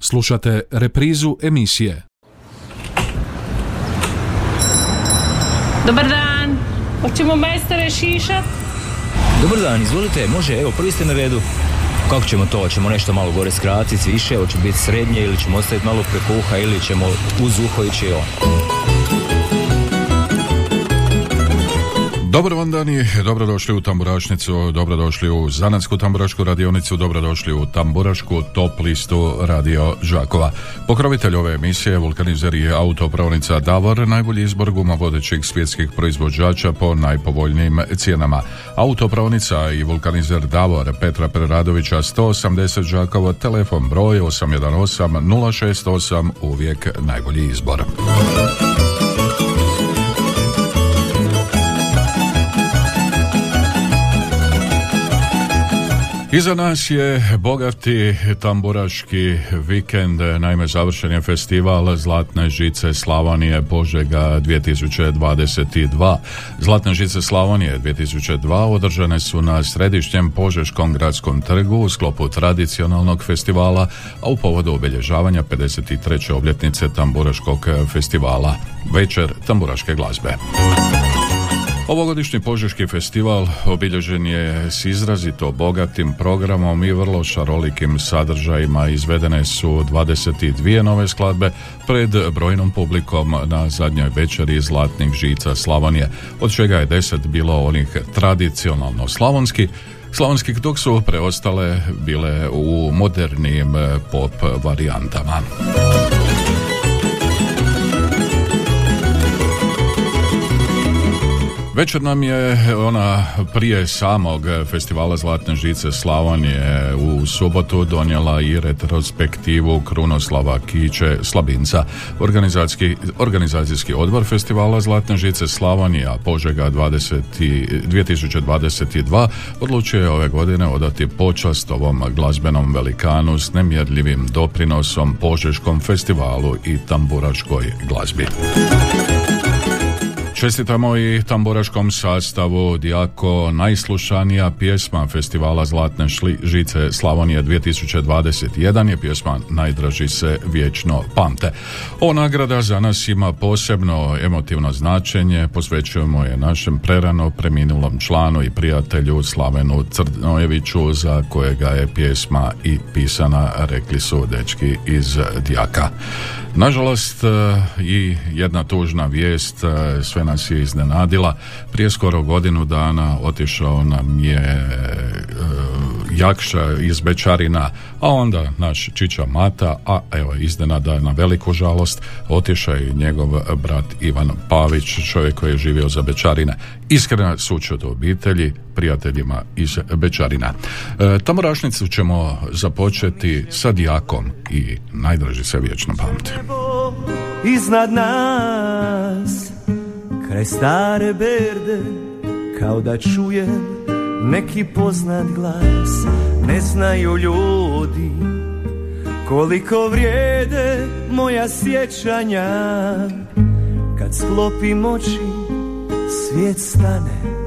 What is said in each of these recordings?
Slušate reprizu emisije. Dobar dan, hoćemo majstore šišat? Dobar dan, izvolite, može, evo, prvi ste na redu. Kako ćemo to? Hoćemo nešto malo gore skratiti, više, hoće biti srednje ili ćemo ostaviti malo preko uha ili ćemo uz uho ići on. Dobar vam dan i dobrodošli u Tamburašnicu, dobrodošli u Zanatsku tamburašku radionicu, dobrodošli u Tamburašku top listu Radio Žakova. Pokrovitelj ove emisije, vulkanizer i autopravnica Davor, najbolji izbor guma vodećih svjetskih proizvođača po najpovoljnijim cijenama. Autopravnica i vulkanizer Davor Petra Preradovića 180 Žakova, telefon broj 818 068, uvijek najbolji izbor. Iza nas je bogati tamburaški vikend, naime završen je festival Zlatne žice Slavonije Požega 2022. Zlatne žice Slavonije 2002 održane su na središnjem Požeškom gradskom trgu u sklopu tradicionalnog festivala, a u povodu obilježavanja 53. obljetnice tamburaškog festivala, večer tamburaške glazbe. Ovogodišnji Požeški festival obilježen je s izrazito bogatim programom i vrlo šarolikim sadržajima. Izvedene su 22 nove skladbe pred brojnom publikom na zadnjoj večeri Zlatnih žica Slavonije, od čega je deset bilo onih tradicionalno slavonski, Slavonski dok su preostale bile u modernim pop varijantama. Večer nam je ona prije samog festivala Zlatne žice Slavonije u subotu donijela i retrospektivu Krunoslava Kiće Slabinca. Organizacijski, organizacijski odbor festivala Zlatne žice Slavonija Požega 20, 2022 odlučio je ove godine odati počast ovom glazbenom velikanu s nemjerljivim doprinosom Požeškom festivalu i tamburačkoj glazbi. Čestitamo i tamburaškom sastavu Dijako najslušanija pjesma festivala Zlatne šli, žice Slavonije 2021 je pjesma Najdraži se vječno pamte. Ova nagrada za nas ima posebno emotivno značenje, posvećujemo je našem prerano preminulom članu i prijatelju Slavenu Crnojeviću za kojega je pjesma i pisana, rekli su dečki iz Dijaka. Nažalost e, i jedna tužna vijest e, sve nas je iznenadila. Prije skoro godinu dana otišao nam je e, Jakša iz Bečarina, a onda naš Čiča Mata, a evo iznenada na veliku žalost otišao je njegov brat Ivan Pavić, čovjek koji je živio za Bečarine. Iskrena sučut obitelji, prijateljima iz Bečarina. E, Tamorašnicu ćemo započeti sa Dijakom i najdraži se vječno pamte. Iznad nas, kraj stare berde, kao da čujem neki poznat glas, ne znaju ljudi koliko vrijede moja sjećanja, kad sklopim oči svijet stane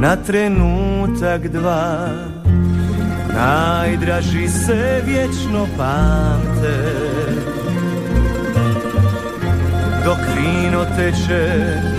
na trenutak dva. Najdraži se vječno pamte. Dok vino teče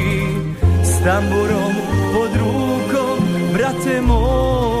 tamborom pod rúkom, brate môj.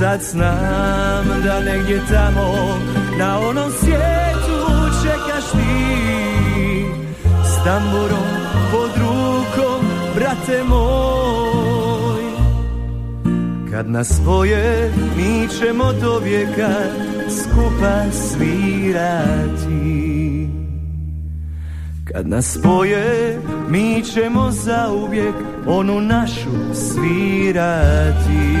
Sad znam da negdje tamo Na onom svijetu čekaš ti. S tamburom pod rukom, brate moj. Kad nas spoje, mi ćemo do vijeka skupa svirati. Kad nas spoje, mi ćemo zauvijek onu našu svirati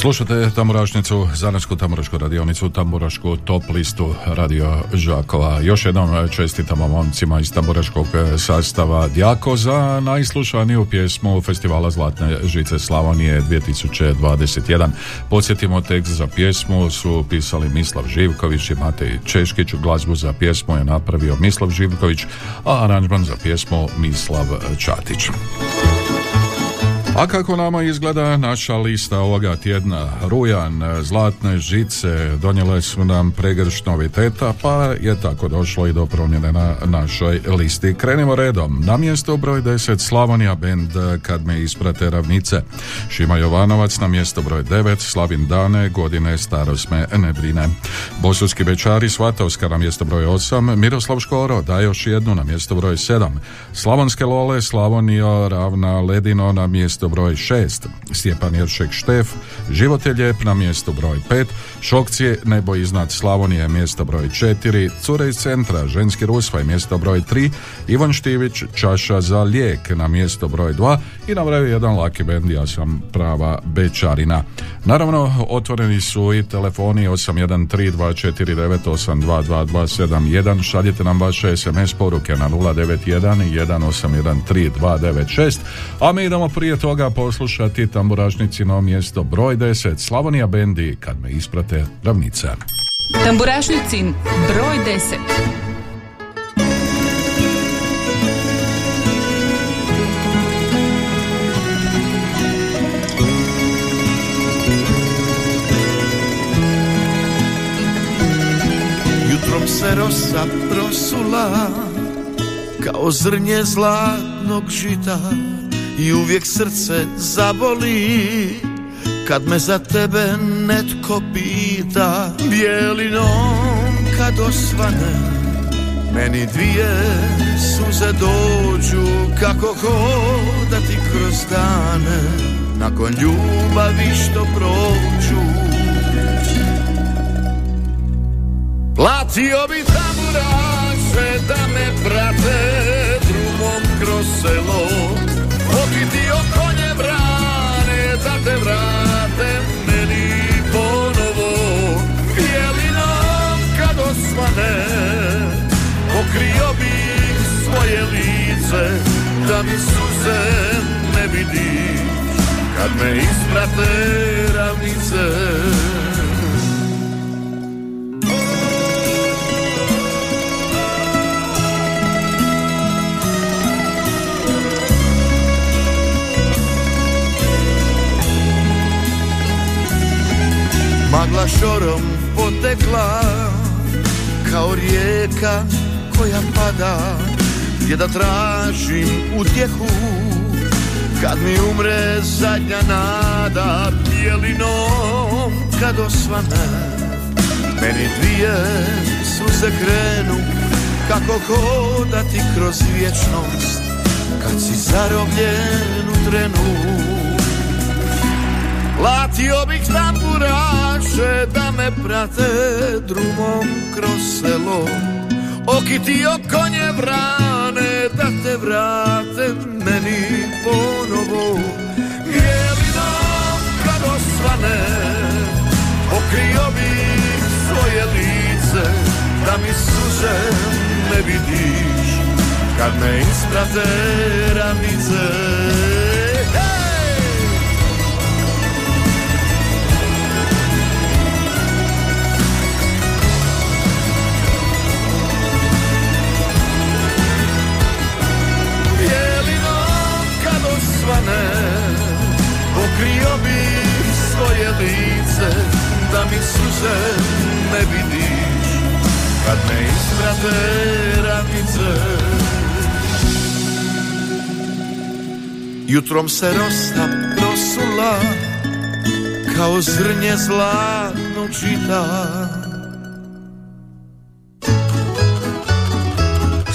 Slušate Tamburašnicu, Zanarsku tamburašku radionicu, Tamburašku top listu Radio Žakova. Još jednom čestitamo momcima iz tamburaškog sastava Djako za najslušaniju pjesmu Festivala Zlatne žice Slavonije 2021. Podsjetimo tekst za pjesmu su pisali Mislav Živković i Matej Češkić. Glazbu za pjesmu je napravio Mislav Živković, a aranžman za pjesmu Mislav Čatić. A kako nama izgleda naša lista ovoga tjedna? Rujan, zlatne žice, donijele su nam pregrš noviteta, pa je tako došlo i do promjene na našoj listi. Krenimo redom. Na mjesto broj 10 Slavonija band Kad me isprate ravnice. Šima Jovanovac na mjesto broj 9 Slavin Dane, godine starost me ne brine. Bosutski Bečari Svatovska na mjesto broj 8 Miroslav Škoro da još jednu na mjesto broj 7 Slavonske Lole Slavonio Ravna Ledino na mjesto broj 6, Stjepan Jeršek Štef, Život je lijep na mjestu broj 5, Šokcije Nebo iznad Slavonije mjesto broj 4, Cure iz centra Ženski Rusvaj mjesto broj 3, Ivan Štivić Čaša za lijek na mjesto broj 2 i na vraju jedan laki bend Ja sam prava Bečarina. Naravno, otvoreni su i telefoni 813249822271 šaljite nam vaše SMS poruke na 091 1813296 a mi idemo prije toga poslušati tamburašnicino mjesto broj 10 Slavonija Bendi kad me isprate ravnica. Tamburašnicin broj 10 Jutrom se rosa prosula Kao zrnje zlatnog žita I uvijek srce zaboli. Kad me za tebe netko pita Bijelinom kad osvane Meni dvije suze dođu kako hodati kroz dane. Nakon ljubavi što prođu. Platio bi tamburaše da me prate drumom kroz selo lice da mi suze ne vidiš Kad me isprate ravnice. Magla šorom potekla kao rijeka koja pada Gdje da tražim utjehu. Kad mi umre zadnja nada Bijelinom kad osvane. Meni dvije suze krenu kako hodati kroz vječnost Kad si zarobljen u trenu. Platio bih tamburaše da me prate drumom kroz selo. Okitio konje vrane da te vrate meni ponovo Bijelinom kad osvane Pokrio bih svoje lice da mi suze ne vidiš Kad me isprate ravnice Hej! Osvane Pokrio bih svoje lice Da mi suze ne vidiš. Kad me isprate ravnice Jutrom se rosta prosula Kao zrnje zlatnog žita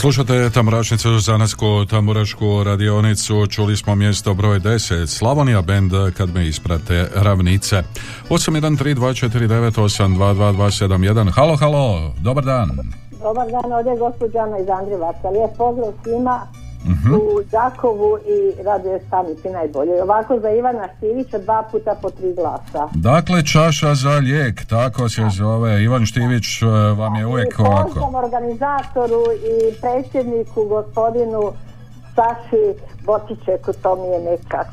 Slušate Tamburašnicu Zanasku Tamburašku radionicu, čuli smo mjesto broj 10, Slavonija band kad me isprate ravnice. 813249822271, halo, halo, dobar dan. Dobar dan, ovdje je gospođana iz Andrivaca. Lijep pozdrav svima Mhm. u Đakovu i radio stanici najbolje. Ovako za Ivana Štivića dva puta po tri glasa. Dakle, čaša za lijek, tako se zove. Ivan Štivić eh, vam je uvijek I ovako. organizatoru i predsjedniku gospodinu Saši Botičeku, to mi je nekak.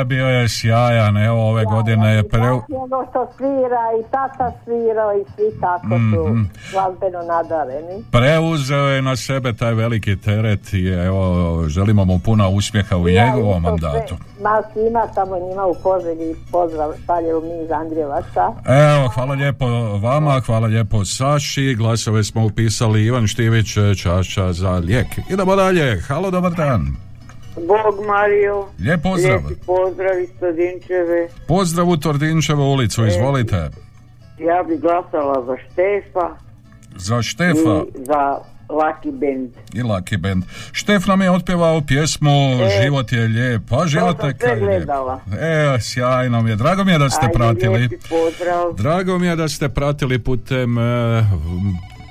E, bio je sjajan, evo ove godine je pre... Znači, ono što svira i tata svirao i svi tako su Mhm. glazbeno nadareni. Preuzeo je na sebe taj veliki teret i evo, želimo mu puno uspjeha u Ja njegovom mandatu. sve- Ma svima tamo njima u Požegi pozdrav šaljemo mi iz Andrijevaca. Evo, hvala lijepo vama, hvala lijepo Saši, glasove smo upisali Ivan Štivić, čaša za lijek. Idemo dalje, halo, dobar dan. Bog Mario. Lijep pozdrav. Lijepi pozdrav iz Todinčeve. Pozdrav u Tordinčevu ulicu, izvolite. Ja bi glasala za Štefa Za Štefa i za Lucky Band. i Lucky Band. Štef nam je otpjevao pjesmu Život je lijep, pa život E, je lijep. gledala. E, sjajno mi je, drago mi je da ste Ajde, pratili. pozdrav. Drago mi je da ste pratili putem e,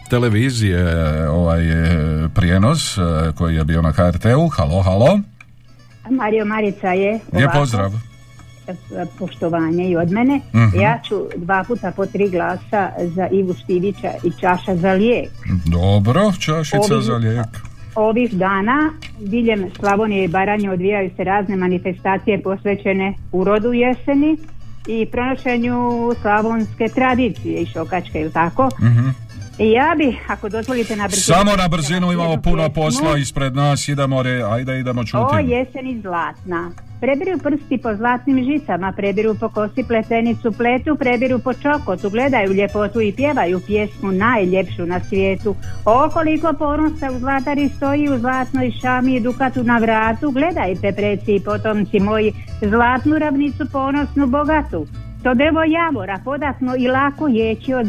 televizije e, ovaj e, prijenos e, koji je bio na HRT-u. Halo, halo. Mario Marica je Lijep pozdrav. e, poštovanje i od mene. Mhm. Ja ću dva puta po tri glasa za Ivu Štivića i čaša za lijek. Dobro, čašica Ovih- za lijek. Ovih dana diljem Slavonije i Baranje odvijaju se razne manifestacije posvećene urodu jeseni i pronošenju slavonske tradicije i šokačke, ili tako? Mhm. I ja bi, ako dozvolite na brzinu... Samo na brzinu imamo puno posla ispred nas, idemo re, ajde idemo čuti. O jeseni zlatna. Prebiru prsti po zlatnim žicama, prebiru po kosi pletenicu pletu, prebiru po čokotu, gledaju ljepotu i pjevaju pjesmu najljepšu na svijetu. O koliko ponosa u zlatari stoji u zlatnoj šami i dukatu na vratu, gledajte preci i potomci moji, zlatnu ravnicu ponosnu bogatu. To devo javora podatno i lako jeći od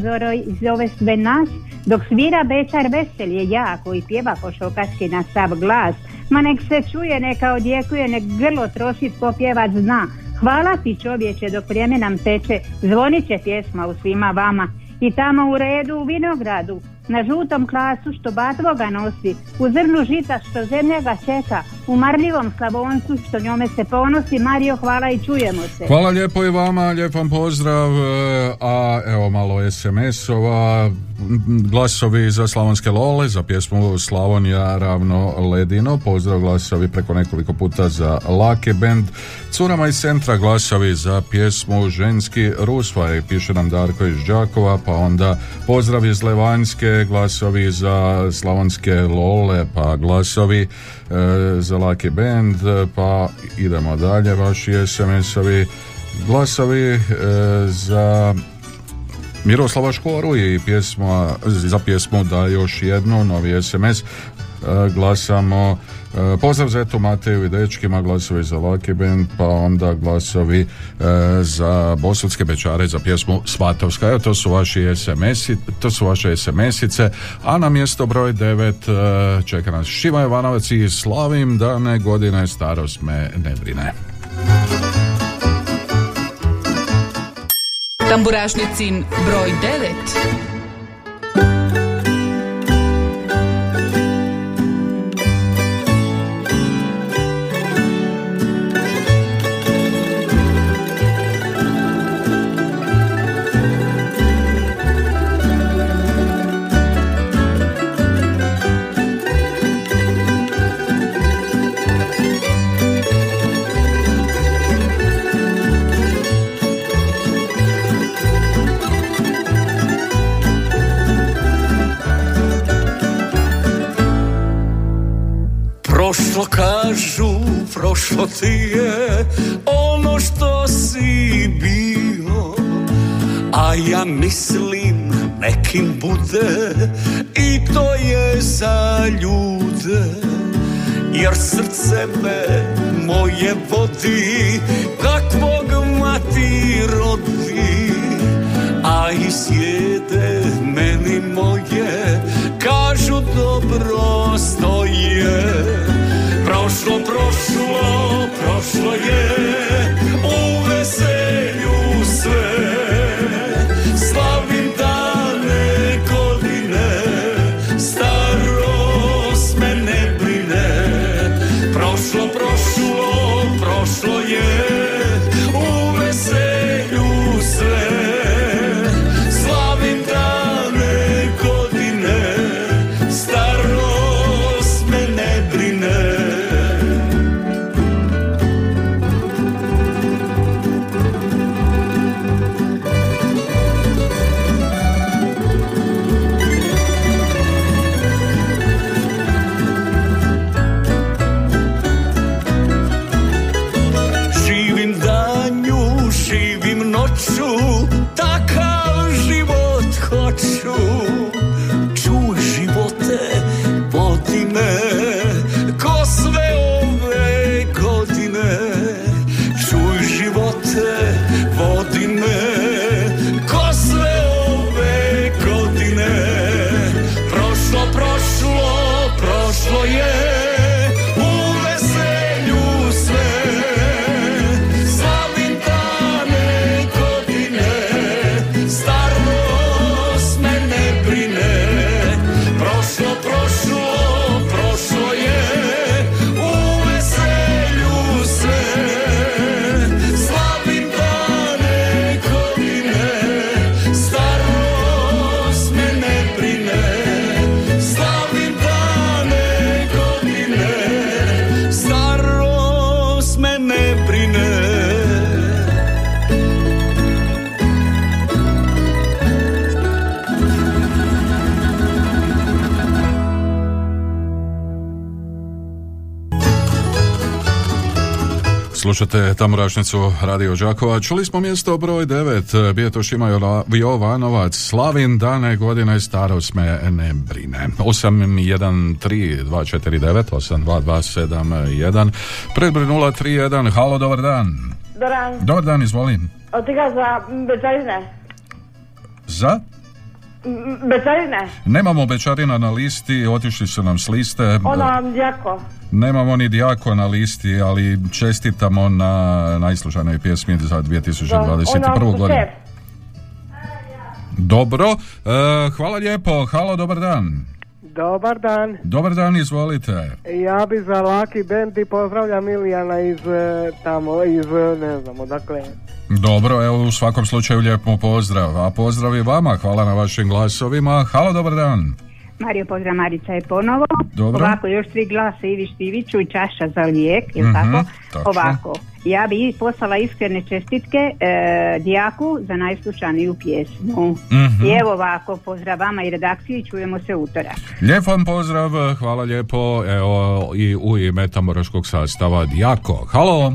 zove sve nas, dok svira bečar veselje jako i pjeva po šokački na sav glas. Ma nek se čuje, neka odjekuje, nek grlo troši tko pjevac zna. Hvala ti čovječe dok vrijeme nam teče, zvonit će pjesma u svima vama. I tamo u redu u vinogradu, na žutom klasu što batvoga nosi, u zrnu žita što zemlja ga čeka, u marljivom slavoncu što njome se ponosi. Mario, hvala i čujemo se. Hvala lijepo i vama, lijep vam pozdrav, e, a evo malo SMS-ova, glasovi za Slavonske Lole, za pjesmu Slavonija ravno ledino, pozdrav glasovi preko nekoliko puta za Lake Band, Curama iz centra glasovi za pjesmu Ženski Rusvaj, piše nam Darko iz Đakova, pa onda pozdrav iz Levanjske, glasovi za Slavonske Lole, pa glasovi e, za Lake Band, pa idemo dalje, vaši SMS-ovi, glasovi e, za Miroslava Škoru i pjesma, za pjesmu da još jednu, novi SMS, e, glasamo e, Pozdrav za eto Mateju i dečkima, glasovi za Lucky Band, pa onda glasovi e, za Bosutske bečare za pjesmu Svatovska. Evo to su vaši SMS-i, to su vaše SMS-ice, a na mjesto broj 9 čeka nas Šiva Jovanovac i slavim dane godine starost me ne brine. Tamburašnicin broj 9. prošlo ti je ono što si bio A ja mislim nekim bude i to je za ljude. Jer srce me moje vodi kakvog mati rodi. A i sjede meni moje kažu dobro stoje Prošlo, prošlo, Slušate Tamburašnicu Radio Đakova. Čuli smo mjesto broj 9. Bije to Šima Jola- Jovanovac. Slavin dane godine starost me ne brine. 813 249 82271 Predbroj 031. Halo, dobar dan. Doran, Dobar dan, izvolim. Od toga za becarine. Za? Becarine. Nemamo bečarina na listi, otišli su nam s liste. Ono vam jako. Nemamo ni dijako na listi, ali čestitamo na najslušanoj pjesmi za 2021. Ono, godinu. Dobro, e, hvala lijepo, halo, dobar dan. Dobar dan, Dobar dan, izvolite. ja bi za Laki Band i pozdravljam Milijana iz e, tamo, iz e, ne znam odakle. Dobro, evo u svakom slučaju lijep mu pozdrav, a pozdrav i vama, hvala na vašim glasovima. Halo, dobar dan. Mario pozdrav Marica je ponovo. Dobro. Ovako, još tri glasa Ivi Štiviću i čaša za lijek, jel Mhm, tako? točno. Ovako, ja bi poslala iskrene čestitke e, Dijaku za najslušaniju pjesmu. Mhm. I evo ovako, pozdrav vama i redakciji, čujemo se utorak. Lijep vam pozdrav, hvala lijepo, evo i u ime tamburaškog sastava Dijako. Halo.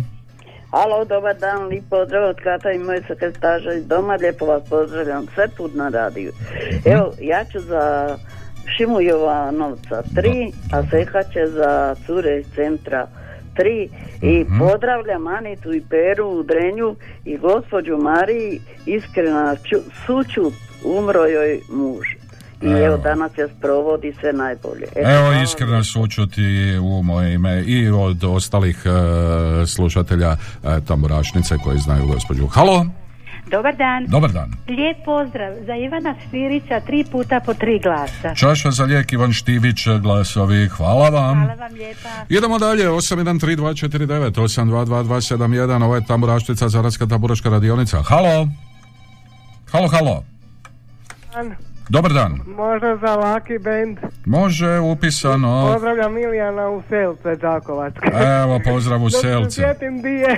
Halo, dobar dan, lijep pozdrav od Kata i moje sekretaža iz doma, lijepo vas pozdravljam, sve put na radiju. Evo, ja ću za Šimu Jovanovca 3, a Seha će za cure iz centra 3 i pozdravljam Anitu i Peru u Drenju i gospođu Mariji, iskrena sućut umro joj muž. I Evo. evo, danas je sprovodi sve najbolje. Eto, Evo hvala iskreno sučuti u moje ime i od ostalih e, slušatelja e, tamburašnice koji znaju gospođu. Halo, Dobar dan. dobar dan. Lijep pozdrav za Ivana Špirića tri puta po tri glasa. Čaša za lijek Ivan Štivić, glasovi, hvala vam. Hvala vam lijepa. Idemo dalje, 813249, 822271, ovo je tamburaštica, Zaradska tamburaška radionica. Halo? Halo, halo. Dan, Dobar dan. Možda za Laki Band. Može, upisano. Pozdravljam Milijana u Selce, Đakovačke. Evo, pozdrav u Dok se Selce. sjetim di je.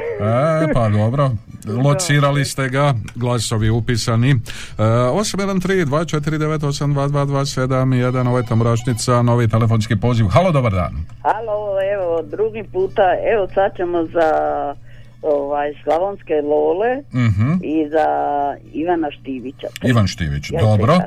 E, pa dobro. Locirali ste ga, glasovi upisani. E, 813-249-822-271, ovo je tamburašnica, novi telefonski poziv. Halo, dobar dan. Halo, evo, drugi puta, evo sad ćemo za ovaj, Slavonske Lole Mhm. i za Ivana Štivića. Ivan Štivić, Ja dobro.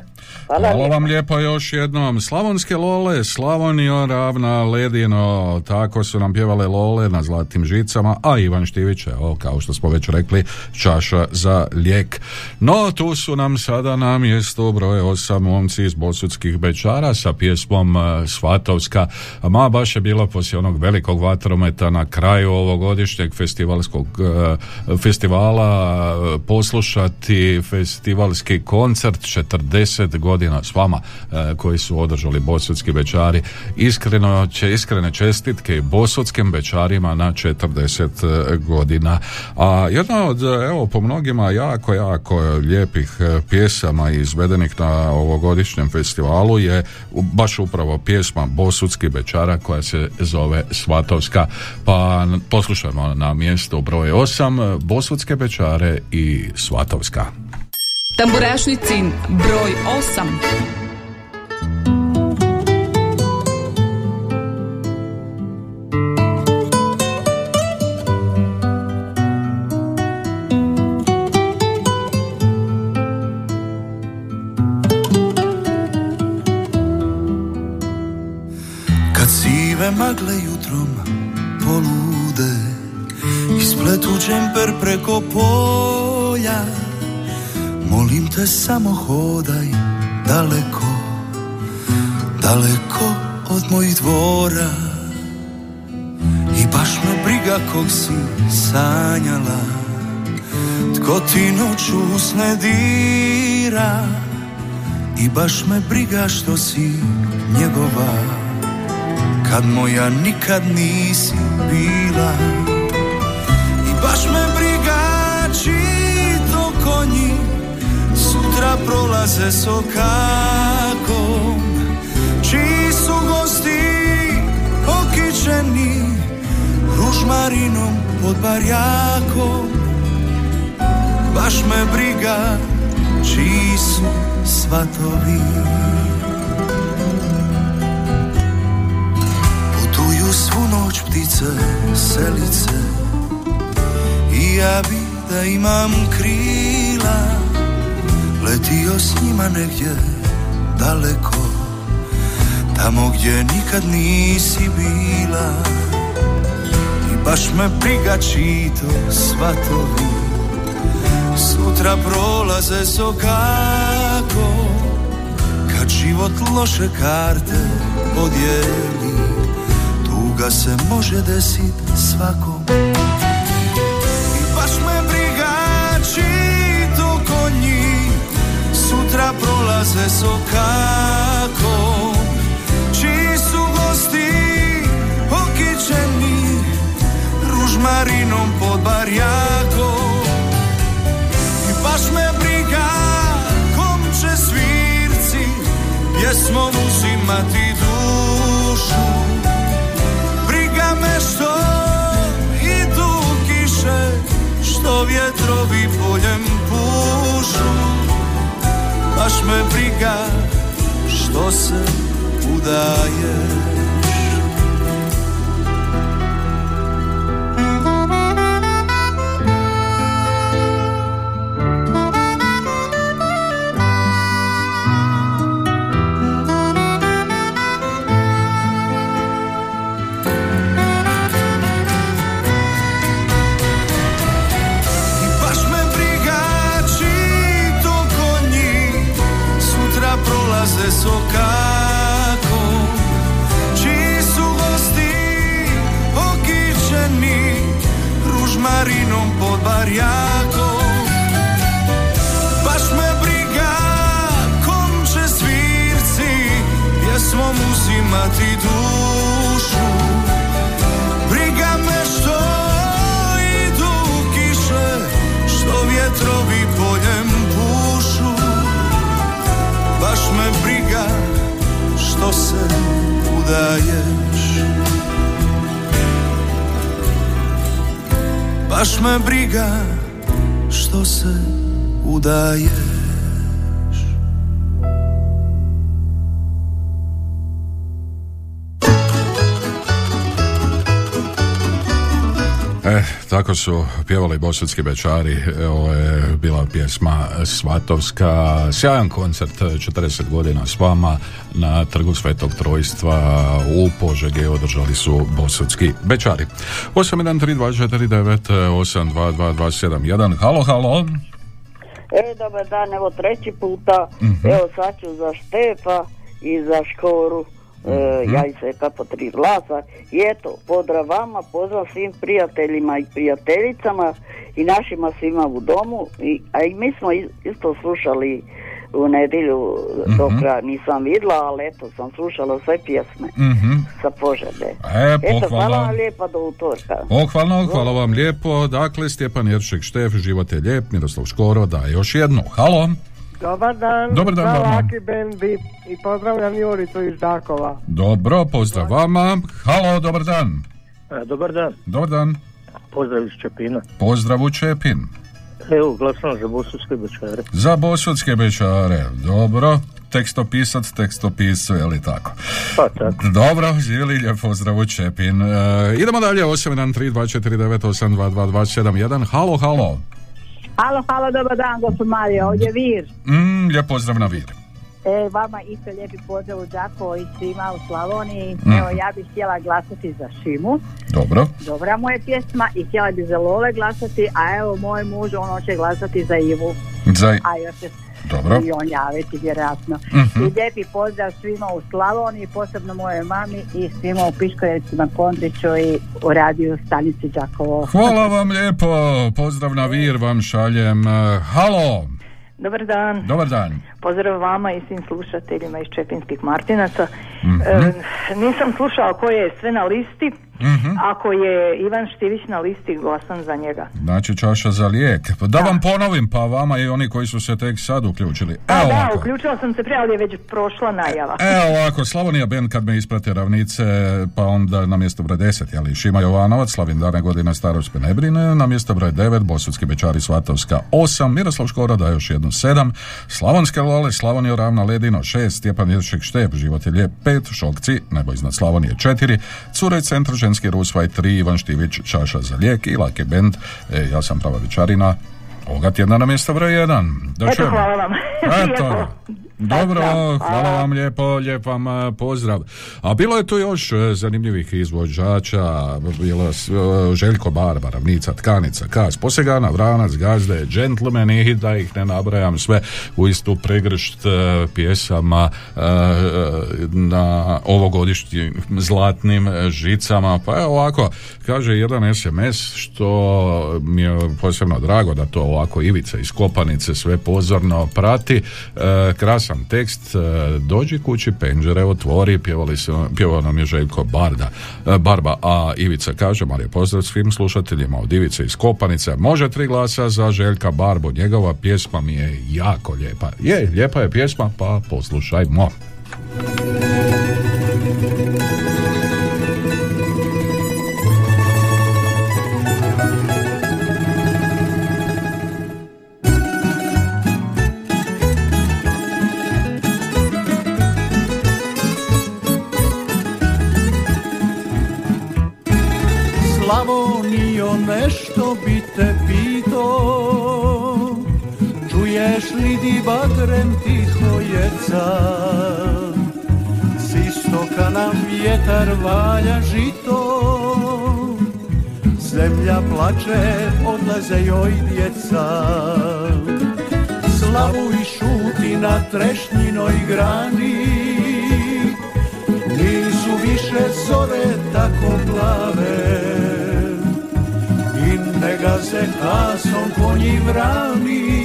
Hvala Hvala vam lijepo još jednom. Slavonske lole, Slavonio ravna ledino, tako su nam pjevale lole na zlatim žicama, a Ivan Štivić, evo, kao što smo već rekli, čaša za lijek. No, tu su nam sada na mjestu broje osam momci iz Bosutskih Bečara sa pjesmom e, Svatovska. Ma, baš je bilo poslije onog velikog vatrometa na kraju ovogodišnjeg festivalskog e, festivala e, poslušati festivalski koncert 40 godina s vama e, koji su održali Bosutski Bečari. Iskreno će iskrene čestitke Bosutskim Bečarima na 40 godina. A jedna od, evo, po mnogima jako, jako lijepih pjesama izvedenih na ovogodišnjem festivalu je baš upravo pjesma Bosutski Bečara koja se zove Svatovska. Pa poslušajmo na mjestu broj 8 Bosutske Bečare i Svatovska. Tamburašnicin broj 8. Te samo hodaj daleko Daleko od mojih dvora. I baš me briga kog si sanjala Tko ti noću usne dira. I baš me briga što si njegova Kad moja nikad nisi bila. I baš me briga čiji to konji Sutra prolaze sokakom Čiji su gosti okičeni Ružmarinom pod barjakom? Baš me briga čiji su svatovi. Putuju svu noć ptice, selice I ja bi da imam krila Letio s njima negdje daleko Tamo gdje nikad nisi bila. I baš me briga čiji to svatovi Sutra prolaze so kako Kad život loše karte podijeli. Tuga se može desit svakom prolaze so kako. Čiji su gosti okičeni Ružmarinom pod barjakom? I baš me briga kom će svirci Pjesmom uzimati dušu. Briga me što idu kiše Što vjetrovi poljem pušu Baš me briga što se udaješ pod barjakom Baš me briga kom će svirci Pjesmom uzimati dušu. Briga me što idu kiše Što vjetrovi poljem pušu. Baš me briga što se udaješ Baš me briga što se udaješ E, tako su pjevali bosanski bečari, ovo je bila pjesma Svatovska, sjajan koncert, 40 godina s vama na trgu Svetog Trojstva. U Požegi održali su bosanski bečari. 813249822271, halo, halo. E, dobar dan, evo treći puta, Mhm. evo sad ću za Štefa i za Škoru, Mhm. ja i se po tri glasa. I eto, pozdrav vama, pozdrav svim prijateljima i prijateljicama i našima svima u domu. I, a i mi smo is- isto slušali u nedjelju do Mhm. kraja, nisam vidjela, ali eto, sam slušala sve pjesme Mhm. sa Požege. E, Eto, hvala vam lijepa do utorka. Pohvalno, hvala vam lijepo. Dakle, Stjepan Jeršek Štef, život je lijep, Miroslav Škoro, da još jednu. Halo. Dobar dan, Dobar dan vama. Aki Bendi i pozdravljam Juricu iz Đakova. Dobro, pozdrav vama. Halo, dobar dan. E, Dobar dan, Dobar dan. pozdrav iz Čepina. Pozdrav u Čepin. Evo, glasam za bosanske bečare. Za bosudske bečare. Dobro. Tekstopisac, tekstopisu, je li tako? Pa tako. Dobro, živjeli lijep pozdrav u Čepin. E, idemo dalje, 813249822271. Halo, halo. Halo, halo, dobar dan, gospod Marija, ovdje je Vir. Mm, lijep pozdrav na vir. E, vama isto lijepi pozdrav u Đakovo i svima u Slavoniji. Mhm. Evo, ja bih htjela glasati za Šimu. Dobro. Dobra mu je pjesma i htjela bi za Lole glasati, a evo moj muž, on će glasati za Ivu. Za... A još Dobro. i on javiti vjerojatno. Mhm. I lijepi pozdrav svima u Slavoniji, posebno moje mami i svima u Piškorevcima, Kondriću i u radiju stanici Đakovo. Hvala vam lijepo. Pozdrav na vir vam šaljem. E, Halo. Dobar dan. Dobar dan. Pozdrav vama i svim slušateljima iz Čepinskih Martinaca. Mhm. E, nisam slušao ko je sve na listi. Mhm. Ako je Ivan Štivić na listi, glasam za njega. Znači čaša za lijek. Pa Da vam ponovim, pa vama i oni koji su se tek sad uključili. Pa Evo da, ovako. uključila sam se prije, ali je već prošla najava. Evo ovako, Slavonija band kad me isprate ravnice, pa onda na mjesto broj 10, jeli Šima Jovanovac, Slavin dane godina starost ne brine, na mjesto broj 9, Bosudski Bečari Svatovska 8, Miroslav Škoro da još jednu 7, Slavonske Lole, Slavonija Ravna Ledino 6, Stjepan Jeršek Štep, Život je lijep 5, Šokci, Nebo iznad Slavonije 4, Cure Centar Ženski Rusvaj 3, Ivan Štivić, Čaša za lijek i Laki band, e, ja sam prava Vičarina, Ovoga tjedna na mjesto broj jedan. Da Eto, hvala vam. Eto, dobro, Hvala. vam lijepo, lijep vam pozdrav. A bilo je tu još e, zanimljivih izvođača, bilo je e, Željko Barba, Ravnica, Tkanica, Kas, Posegana, Vranac, Gazde, Gentleman i da ih ne nabrajam sve u istu pregršt e, pjesama na ovogodišnjim zlatnim žicama. Pa evo ovako, kaže jedan SMS što mi je posebno drago da to ovako Ivica iz Kopanice sve pozorno prati. E, krasan tekst, e, dođi kući, penđere otvori, pjevali su, pjevao nam je Željko Barda, e, Barba, a Ivica kaže, Marija, pozdrav svim slušateljima od Ivice iz Kopanice, može tri glasa za Željka Barbu, njegova pjesma mi je jako lijepa. Je, lijepa je pjesma, pa poslušajmo. Valja žito. Zemlja plače, odlaze joj djeca. Slavuj šuti na trešnjinoj grani. Nisu više zore tako plave. I ne gaze kasom konji vrani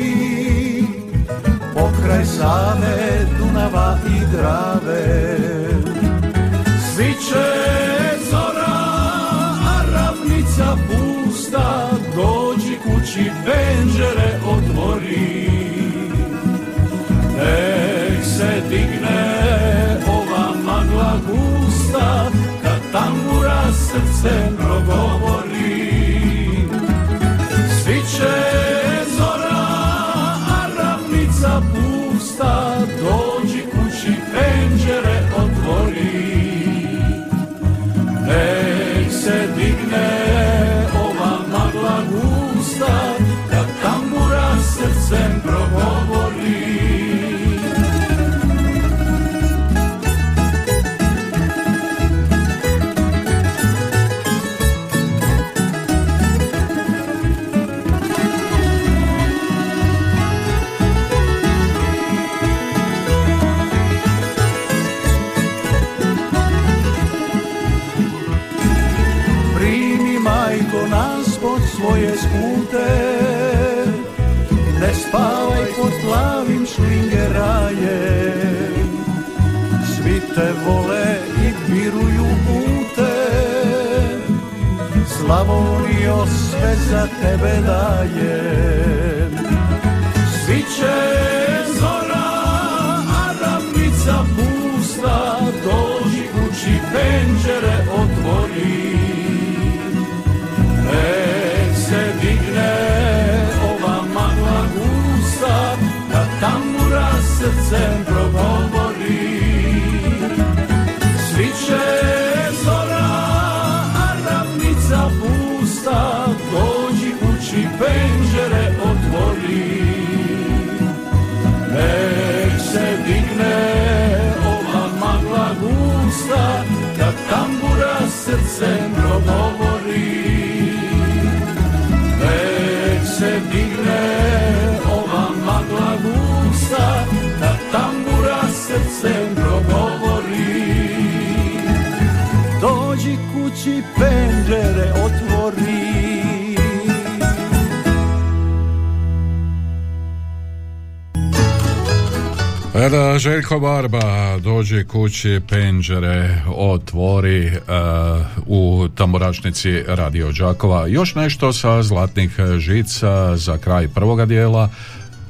Pokraj Save, Dunava i Drave Sviće zora, a ravnica pusta Dođi kući, penđere otvori. Nek se digne ova magla gusta Kad tambura srcem progovori. Sviće zora, Nek se te vole i miruju pute. Slavonio sve za tebe dajem. Svi će zora, a ravnica pusta Dođi kući, penđere otvori Eda, Željko Barba dođe kući, penđere otvori e, u tamburačnici Radio Đakova. Još nešto sa zlatnih žica za kraj prvoga dijela,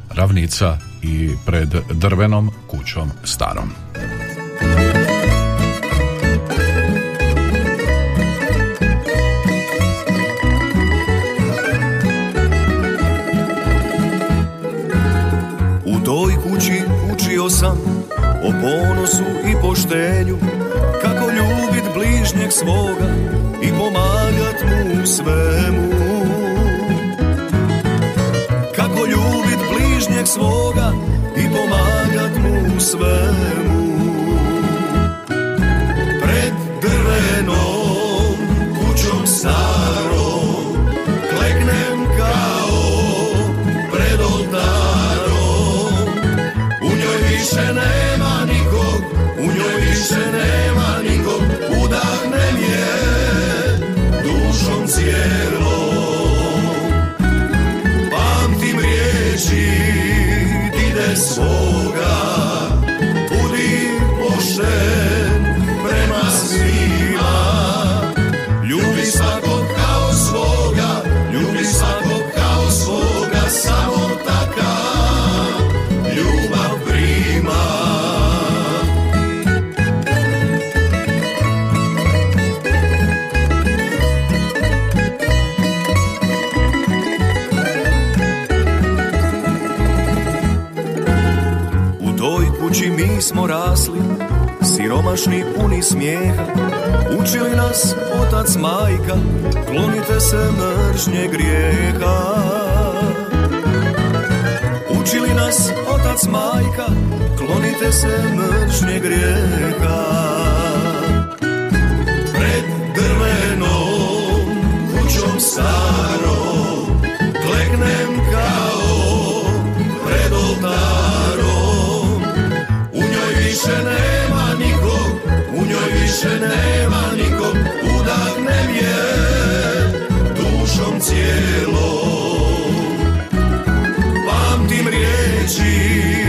ravnica i pred drvenom kućom starom. Ponosu i poštenju Kako ljubit bližnjeg svoga i pomagat mu svemu. Kad svoga i pomagat mu svemu. Pred drvenom kućom starom smo rasli, siromašni puni smijeha. Učili nas otac majka, klonite se mržnje grijeha. Učili nas otac majka, klonite se mržnje grijeha. Pred drvenom kućom starom, kleknem više nema nikog Udahnem je dušom cijelom. Pamtim riječi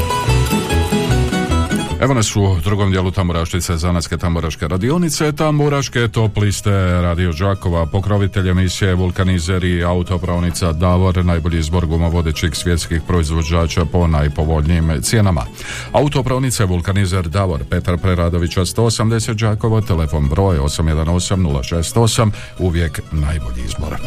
Evo nas u drugom dijelu Tamburašnice Zanatske tamburaške radionice, Tamburaške top liste Radio Đakova, pokrovitelj emisije Vulkanizer i autopravnica Davor, najbolji izbor gumovodećih svjetskih proizvođača po najpovoljnijim cijenama. Autopravnica Vulkanizer Davor, Petar Preradovića 180 Đakovo, telefon broj 818 068, uvijek najbolji izbor.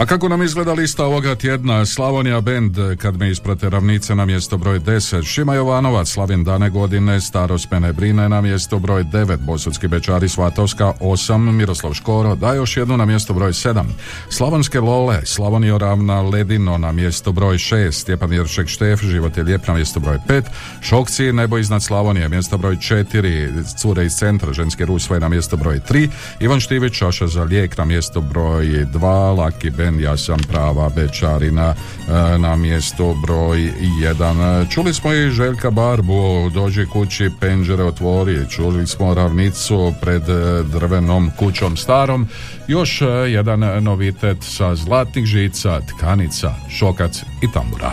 A kako nam izgleda lista ovoga tjedna? Slavonija Band, kad me isprate ravnice na mjesto broj 10, Šima Jovanovac, Slavin dane godine, Starost mene brine na mjesto broj 9, Bosutski Bečari Svatovska 8, Miroslav Škoro, da još jednu na mjesto broj 7, Slavonske Lole, Slavonio Ravna Ledino na mjesto broj 6, Stjepan Jeršek Štef, Život je lijep na mjesto broj 5, Šokci, Nebo iznad Slavonije, mjesto broj 4, Cure iz centra, Ženski Rusvoj na mjesto broj 3, Ivan Štivić, Čaša za lijek na mjesto broj 2, Laki Ben, Ja sam prava Bečarina e, na mjesto broj 1. Čuli smo i Željka Barbu, dođi kući, penđere otvori, čuli smo ravnicu pred e, drvenom kućom starom, još e, jedan novitet sa zlatnih žica, tkanica, šokac i tambura.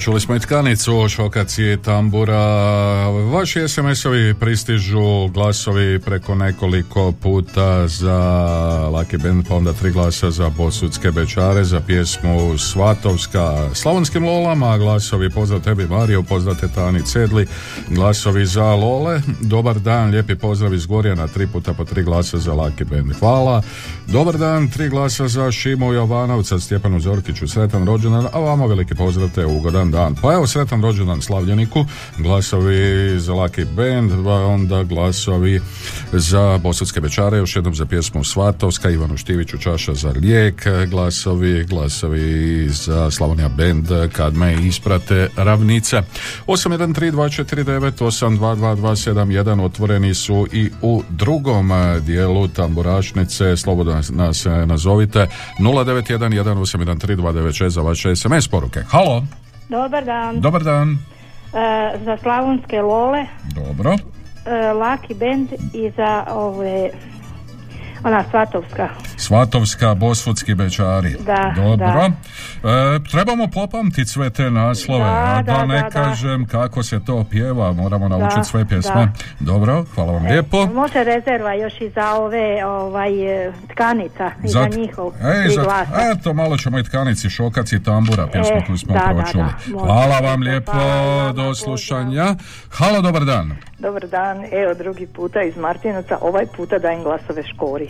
Čuli smo i tkanicu, šokacije, tambura. Vaši SMS-ovi pristižu glasovi preko nekoliko puta za Lucky Band, pa onda tri glasa za Bosudske bečare, za pjesmu Svatovska Slavonskim Lolama, glasovi pozdrav tebi Mariju, pozdrav te Tani Cedli, glasovi za Lole, dobar dan, lijepi pozdrav iz Gorjana, tri puta po tri glasa za Lucky Band, hvala. Dobar dan, tri glasa za Šimu Jovanovca, Stjepanu Zorkiću, sretan rođendan, a vama veliki pozdrav te ugodan dan. Pa evo, sretan rođendan Slavljeniku, glasovi za Lucky Band, pa onda glasovi za Bosutske bečare, još jednom za pjesmu Svatovska, Ivanu Štiviću Čaša za lijek, glasovi, glasovi za Slavonija Band, kad me isprate ravnice. 813249822271 otvoreni su i u drugom dijelu tamburašnice, slobodno nas eh, nazovite 0911813296 za vaše SMS poruke. Halo, Dobar dan. dobar dan. E, za slavonske lole, Dobro. e, Laki Band i za ove, ona Svatovska. Svatovska, Bosvodski bečari. Da, Dobro. E, trebamo popamtiti sve te naslove, Da, a da, da, ne da, da. kažem kako se to pjeva, moramo naučiti Da, sve pjesme. da. Dobro, hvala vam lijepo. Može rezerva još i za ove ovaj, e, tkanica i za, njihov Ej, tri za, eto, malo ćemo i tkanici, šokaci, tambura, pjesmu E, koju smo da, upravo da, čuli. da. Hvala vam lijepo, hvala, do slušanja. Halo, dobar dan. Dobar dan, evo drugi puta iz Martinovca, ovaj puta dajem glasove Škori.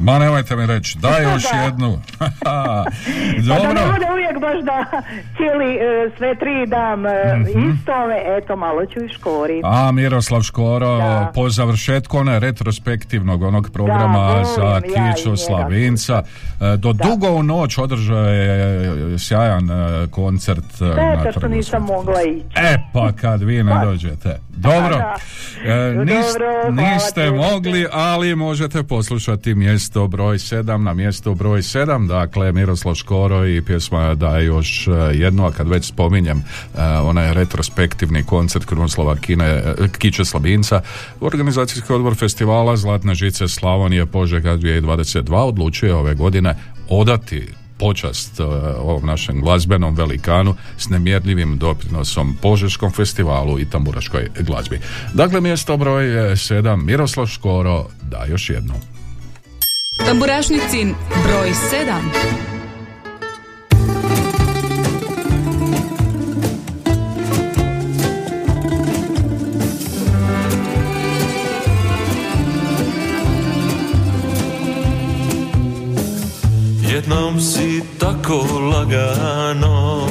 Ma nemojte mi reći, daj još Da. jednu. Pa Dobro. da ne bude uvijek baš da cijeli e, sve tri dam e, Mhm. istove, eto malo ću i Škori. A Miroslav Škoro Da. po završetku one retrospektivnog onog programa volim za ja Kiću. Slavinca e, do dugo u noć održao je sjajan e, koncert e, Šteta što nisam mogla ići. E pa kad vi ne dođete. Dobro, da. E, nis- Dobro, niste mogli, ali možete poslušati mjesto broj 7 na mjesto broj 7, dakle Miroslav Škoro i pjesma da još e, jednu, a kad već spominjem e, onaj retrospektivni koncert Krunoslava Kine, e, Kiće Slabinca, organizacijski odbor festivala Zlatne žice Slavonije Požega 2022 odlučio je ove godine odati počast ovom našem glazbenom velikanu s nemjerljivim doprinosom Požeškom festivalu i tamburaškoj glazbi. Dakle, mjesto broj 7, Miroslav Škoro, da još jednu. Tamburašnicin broj 7. Jednom si tako lagano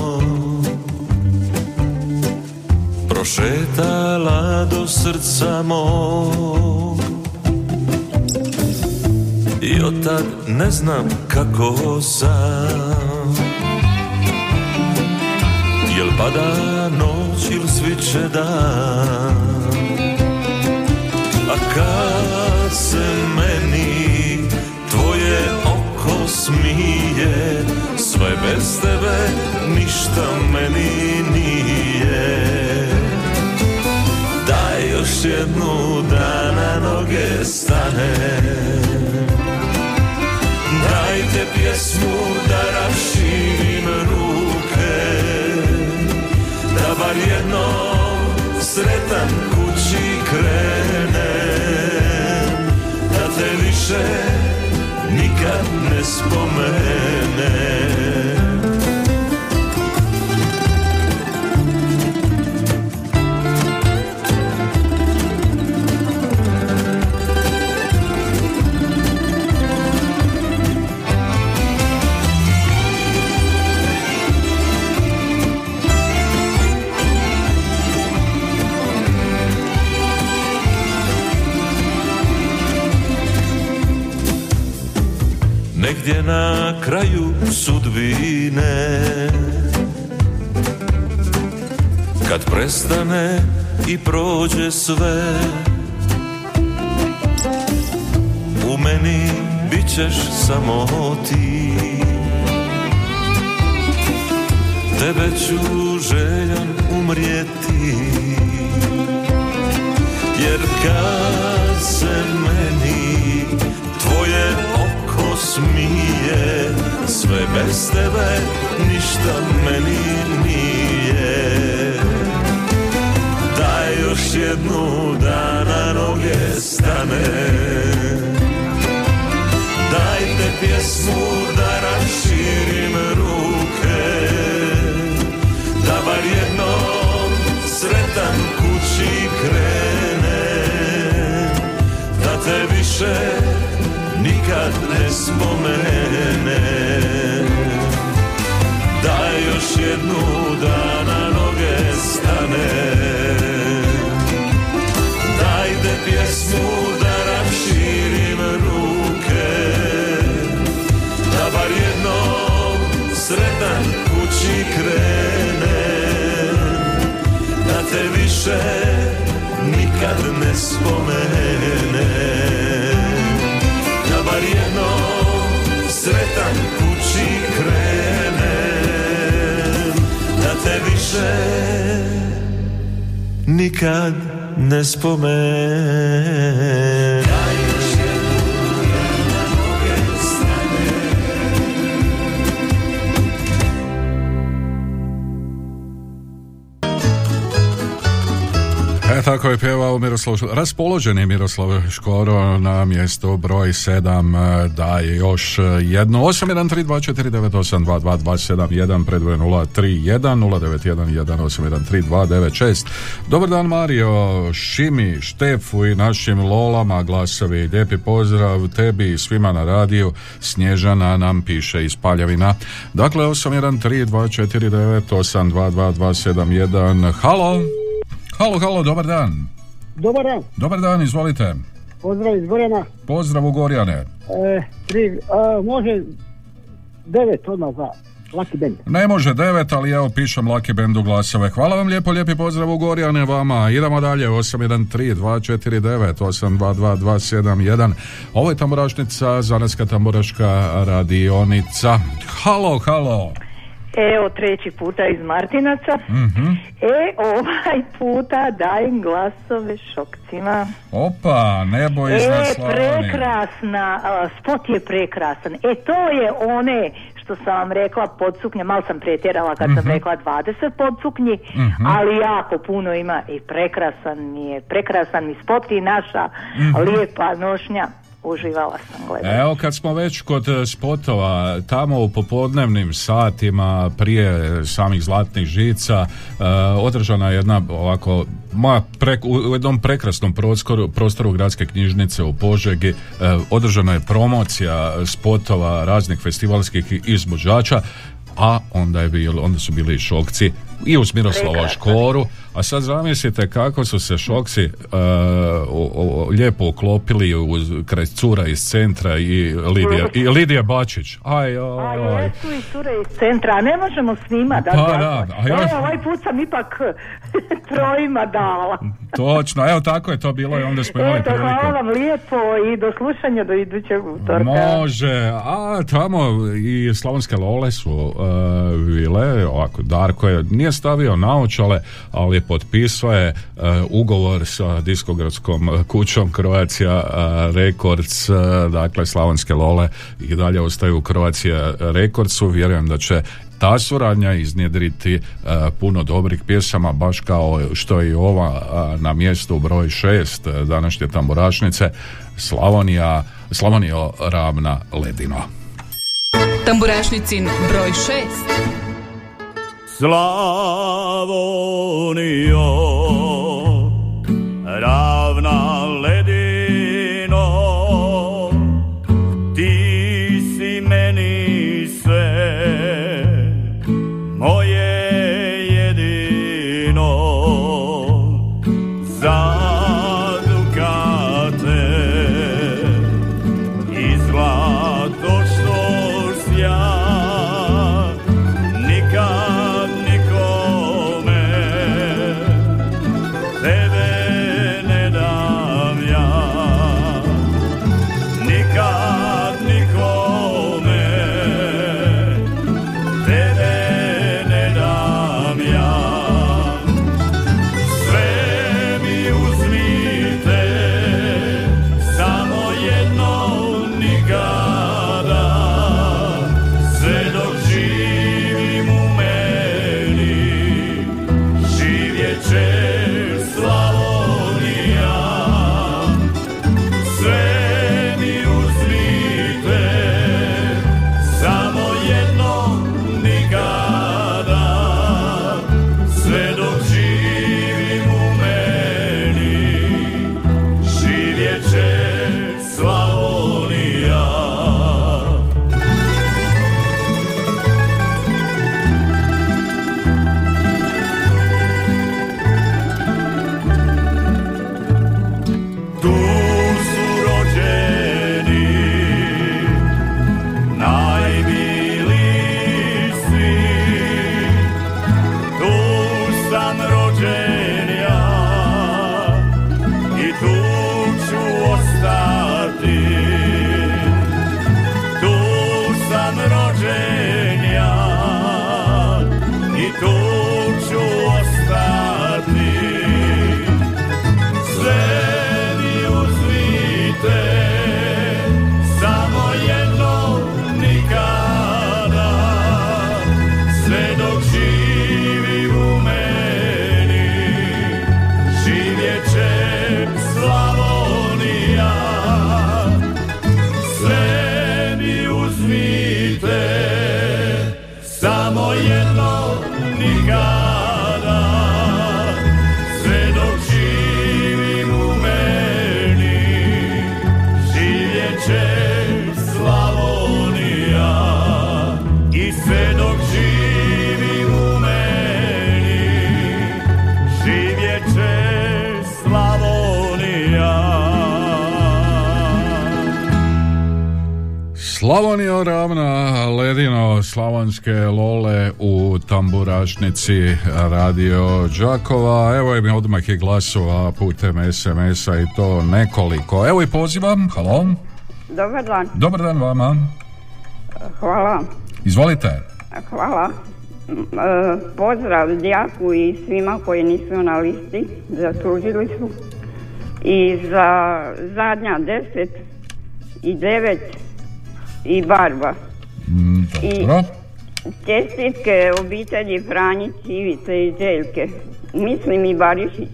Prošetala do srca mog I od tad ne znam kako sam. Jel pada noć ili sviće dan? A kad se meni tvoje oko smije Sve bez tebe ništa meni nije. Daj još jednu da na noge stane Dajte pjesmu da raširim ruke Da bar jednom sretan kući krenem Da te više nikad ne spomenem Negdje na kraju sudbine. Kad prestane i prođe sve U meni bit ćeš samo ti. Tebe ću željan umrijeti Jer kad se meni smije Sve bez tebe ništa meni nije. Daj još jednu da na noge stane. Dajte pjesmu da raširim ruke Da bar jednom sretan kući krene Da te više nikad ne spomene. Daj još jednu da na noge stane. Dajte pjesmu da raširim ruke. Da bar jednom sretan kući krene. Da te više nikad ne spomene te više nikad ne spomene tako je pjevao Miroslav, raspoloženi Miroslav Škoro na mjesto broj 7 daje još jedno. 813249822271 predvoje 031 091 Dobar dan Mario, Šimi, Štefu i našim Lolama glasovi, lijepi pozdrav tebi i svima na radiju, Snježana nam piše iz Paljavina. Dakle 813249822271 Halo! Halo, halo, dobar dan. Dobar dan, Dobar dan, izvolite. pozdrav iz Gorjana. Pozdrav u Gorjane. E, tri, a, može devet odmah za Lucky Band. Ne može devet, ali evo pišem Lucky Bandu glasove. Hvala vam lijepo, lijepi pozdrav u Gorjane vama. Idemo dalje, 813-249-822-271. Ovo je tamburašnica, Zanetska tamburaška radionica. Halo, halo. Evo treći puta iz Martinaca. Mhm. E, ovaj puta dajem glasove šokcima. Opa, nebo iznad E, prekrasna, spot je prekrasan. E, to je one što sam vam rekla podsuknje, malo sam pretjerala kad sam Mhm. rekla 20 podsuknji, Mhm. ali jako puno ima i prekrasan je, prekrasan mi spot i naša Mhm. lijepa nošnja. Uživala sam gledati. Evo kad smo već kod e, spotova, tamo u popodnevnim satima prije samih zlatnih žica e, održana je jedna ovako Ma, prek- u jednom prekrasnom prostoru, prostoru gradske knjižnice u Požegi e, održana je promocija spotova raznih festivalskih izvođača a onda, je bil, onda su bili šokci i uz Miroslava. Škoru, a sad zamislite kako su se šokci e, o- o- lijepo uklopili uz, kraj cura iz centra i Lidija, i Lidija Bačić. Aj, A aj, jesu i cure iz centra, a ne možemo s njima da Pa da, a još- Evo, ovaj put sam ipak trojima dala. točno, evo tako je to bilo i onda smo imali Eto, hvala priliku. vam lijepo i do slušanja do idućeg utorka. Može, a tamo i slavonske lole su uh, bile, ovako, Darko je, nije stavio naočale, ali potpisao je uh, ugovor sa diskografskom kućom Croatia uh, Records, uh, dakle slavonske lole i dalje ostaju u Croatia Recordsu, vjerujem da će ta suradnja iznjedriti uh, puno dobrih pjesama, baš kao što je i ova uh, na mjestu broj šest uh, današnje tamburašnice, Slavonija, Slavonio ravna ledino. Tamburašnicin broj 6. Slavonio Slavonio ravna ledino slavonske lole u tamburašnici radio Đakova. Evo je mi odmah i glasova putem SMS-a i to nekoliko. Evo i pozivam. Halo. Dobar dan, Dobar dan vama. hvala, Izvolite. hvala. Mm, e, Pozdrav Djaku i svima koji nisu na listi, zaslužili su. I za zadnja deset i devet i Barba. Mm, I Dobro. čestitke obitelji Franjić, Ivice i Željke. Mislim i Barišić.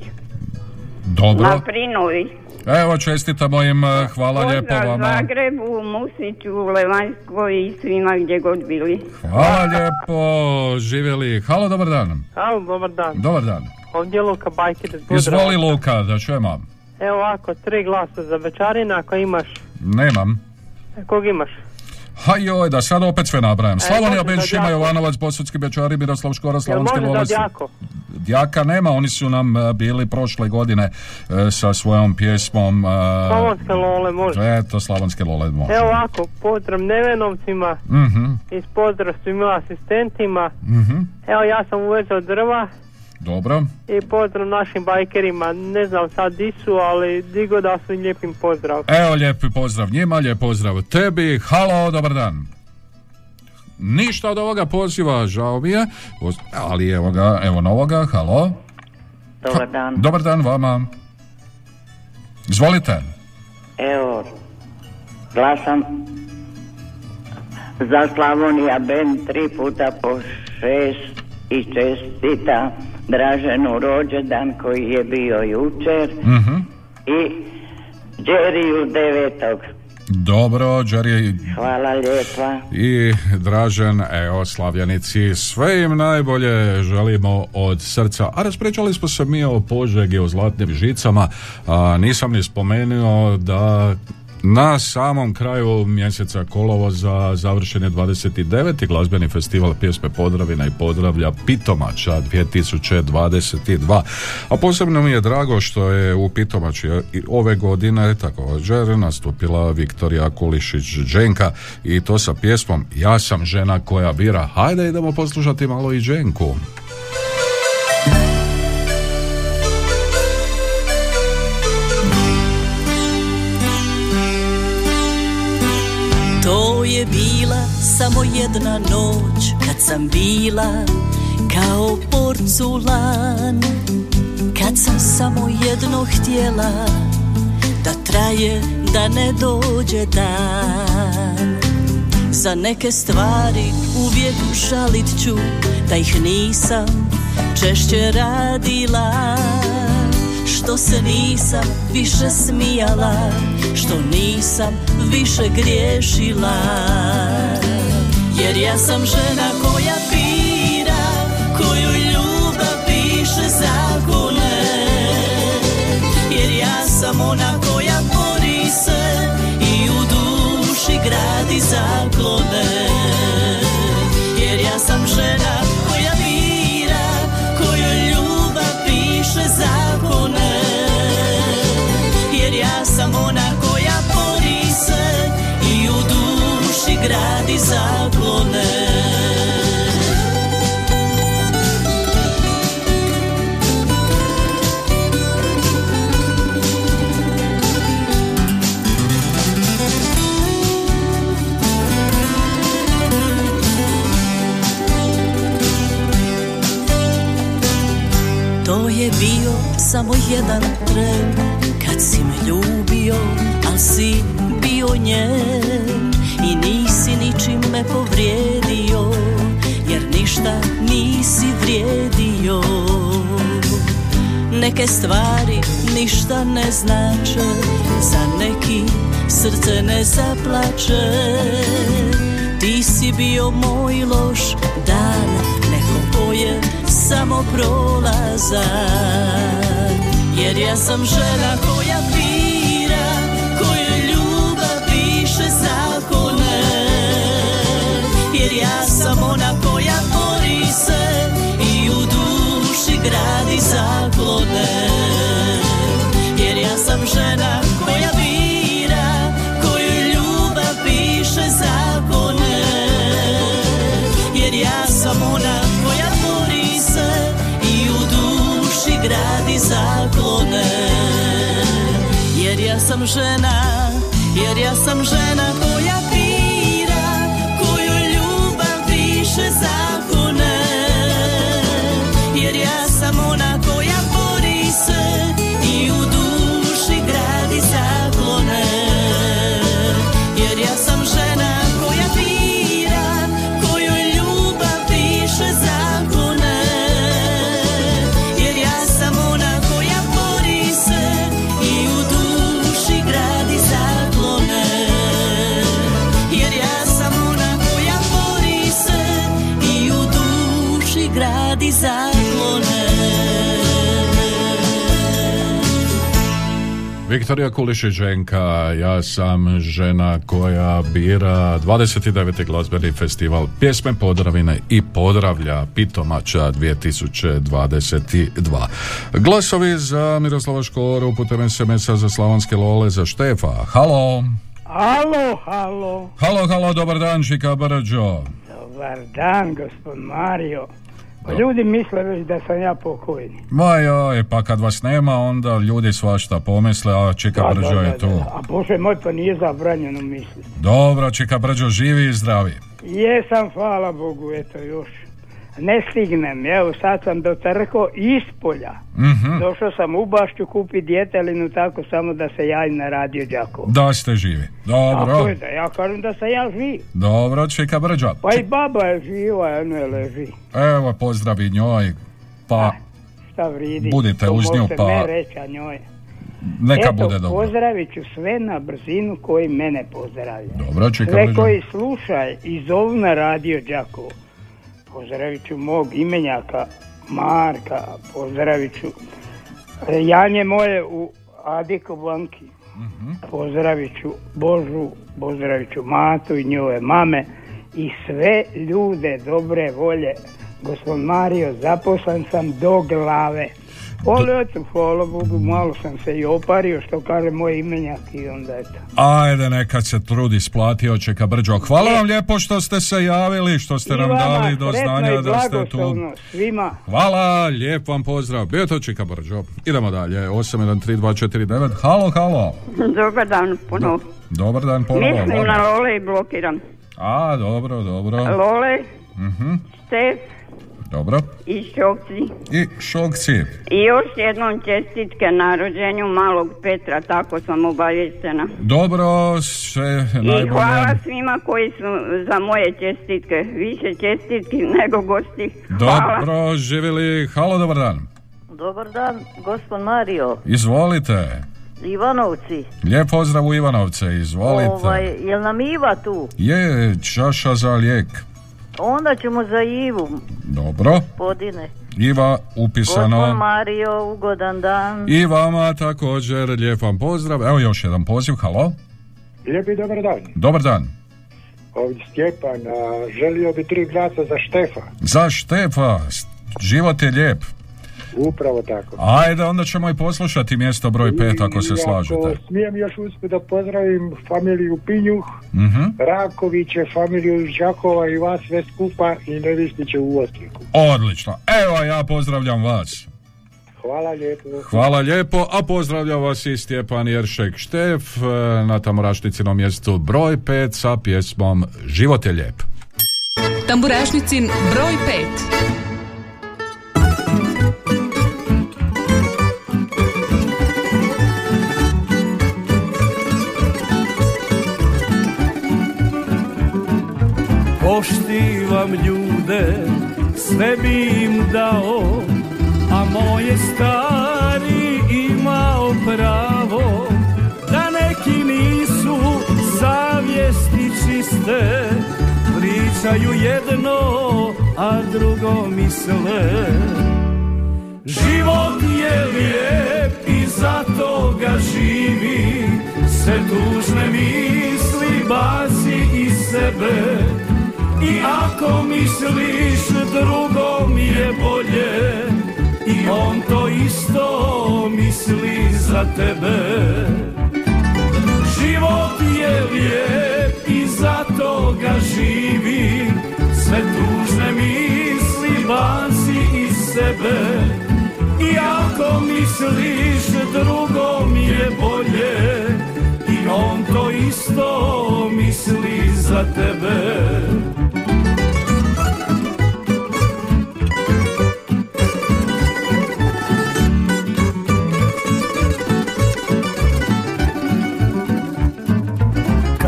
Dobro. Na Prinovi. Evo, čestitamo im, eh, hvala lijepo Pozdrav vama. Zagrebu, Musiću, Levanjskoj i svima gdje god bili. Hvala lijepo, živjeli. Halo, dobar dan. Halo, dobar dan. Dobar dan. Ovdje je Luka Bajkir iz Izvoli. Luka, da čujemo. Evo ovako, tri glasa za Bečarina, ako imaš, Nemam. kog imaš? Ha joj, da sad opet sve nabrajam. E, Slavonija, Benšima, Đakovo. Jovanovac, Posudski, Bečari, Miroslav Škora, Slavonski. Đako? Djaka nema, oni su nam e, bili prošle godine e, sa svojom pjesmom... e, Slavonske lole, može. Eto, Slavonske lole može. Evo ovako, pozdrav Nevenovcima, Mhm, i pozdrav svima asistentima. mhm. Evo ja sam uvezao drva Dobro. i pozdrav našim bajkerima. Ne znam sad di su, ali digo da su im lijepim pozdrav. Evo, lijepi pozdrav njima, lijep pozdrav tebi. Halo, dobar dan. Ništa od ovoga poziva, žao mi je, ali evo ga, evo novoga, halo. Dobar dan. Dobar dan vama. Izvolite. Evo, glasam za Slavonija Ben tri puta po šest i čestita Draženu rođendan koji je bio jučer Mhm. i Đeriju devetog. Dobro, Jerry Hvala lijepa. i Dražen, evo Slavjanici, sve im najbolje želimo od srca. A raspričali smo se mi o Požegi, o zlatnim žicama, a nisam ni spomenuo da na samom kraju mjeseca kolovoza završen je 29. glazbeni festival pjesme Podravina i Podravlja Pitomača 2022. A posebno mi je drago što je u Pitomači ove godine također nastupila Viktorija Kulišić-Dženka i to sa pjesmom Ja sam žena koja bira. Hajde idemo poslušati malo i Dženku. Bila samo jedna noć kad sam bila kao porculan. Kad sam samo jedno htjela da traje da ne dođe dan. Za neke stvari uvijek žalit ću da ih nisam češće radila što se nisam više smijala Što nisam više griješila. Jer ja sam žena koja bira Koju ljubav piše zakone. Jer ja sam ona koja bori se I u duši gradi zaklone. Jer ja sam žena gradi zaklone To je bio samo jedan tren Neke stvari ništa ne znače Za neki srce ne zaplače. Ti si bio moj loš dan Neko ko je samo prolazan Jer ja sam žena koja bira Koju ljubav piše zakone. Jer ja sam ona koja bori se gradi zaklone. Jer ja sam žena koja bira Koju ljubav piše zakone. Jer ja sam ona koja bori se I u duši gradi zaklone. Jer ja sam žena Jer ja sam žena Viktorija Kulišić Ženka, ja sam žena koja bira 29. glazbeni festival pjesme Podravine i Podravlja Pitomača 2022. Glasovi za Miroslava Škoru putem SMS-a za Slavonske Lole za Štefa. Halo! Halo, halo. Halo, halo, dobar dan, Brđo. Dobar dan, gospod Mario. Ljudi misle već da sam ja pokojni. Ma joj, pa kad vas nema, onda ljudi svašta pomisle, a Čika Da, Brđo da, je tu. A Bože moj, pa nije zabranjeno misliti. Dobro, Čika Brđo živi i zdravi. Jesam, hvala Bogu, eto još. Ne stignem, evo sad sam dotrko iz polja. Mhm. Došao sam u Bašću kupi djetelinu tako samo da se javim na radio Đakovo. Da ste živi. Tako Dobro. je da ja kažem da sam ja živ. Dobro, Čika Brđo. Pa i baba je živa, a ne leži. Evo, pozdravi njoj. Pa, Šta vridi? Budite To uz nju, pa- reći, a njoj. neka Eto, bude dobro. pozdravit ću sve na brzinu koji mene pozdravljaju. Dobro, Čika Sve Brđo. koji slušaj i zovu na radio Đakovo. Pozdravit ću mog imenjaka Marka, pozdravit ću Janje moje u Adiko Banki. Mhm. Pozdravit ću Božu, pozdravit ću Matu i njove mame i sve ljude dobre volje. Gospod Mario, zaposlen sam do glave. Ali eto, hvala Bogu, malo sam se i opario, što kaže moj imenjak i onda eto. Ajde, neka se trudi splatio Čeka Brđo. Hvala vam lijepo što ste se javili, što ste I nam dali do znanja da ste tu. blagoslovno Svima. Hvala, lijep vam pozdrav. Bio to Čika Brđo. Idemo dalje, 813249. Halo, halo. Dobar dan, puno. Dobar dan, ponovo. Mislim na Lole i blokiram. A, dobro, dobro. Lole, Mhm, Stef Dobro. i Šokci. I šokci. I još jednom čestitke na rođenju malog Petra, tako sam obavještena. Dobro, sve I najbolje. hvala svima koji su za moje čestitke. Više čestitki nego gosti. Hvala. Dobro, živjeli. Halo, dobar dan. Dobar dan, gospod Mario. Izvolite. Ivanovci. Lijep pozdrav u Ivanovce, izvolite. Ovaj, jel nam Iva tu? Je, čaša za lijek. Onda ćemo za Ivu, Dobro. podine. Iva Gospod upisano. Mario, ugodan dan. I vama također, lijep vam pozdrav. Evo još jedan poziv, halo. Lijepi dobar dan. Dobar dan. Ovdje Stjepan, želio bi tri glasa za Štefa. Za Štefa, život je lijep. Upravo tako. Ajde, onda ćemo i poslušati mjesto broj 5 ako se I slažete. Ako smijem još uspjeti da pozdravim familiju Pinjuh, Mhm. Rakoviće, familiju Žakova i vas sve skupa i Nevistiće u Osijeku. Odlično. Evo ja pozdravljam vas. Hvala lijepo. Hvala lijepo, a pozdravlja vas i Stjepan Jeršek Štef e, na tamorašnicino mjestu broj 5 sa pjesmom Život je lijep. Tamburašnicin broj 5. Poštivam ljude, sve bi im dao, a moje stari imao pravo, da neki nisu savjesti čiste, pričaju jedno, a drugo misle. Život je lijep i zato ga živi, se tužne misli baci iz sebe, i ako misliš drugom je bolje. I on to isto misli za tebe. Život je lijep i zato ga živi Sve tužne misli baci iz sebe. I ako misliš drugom je bolje. I on to isto misli za tebe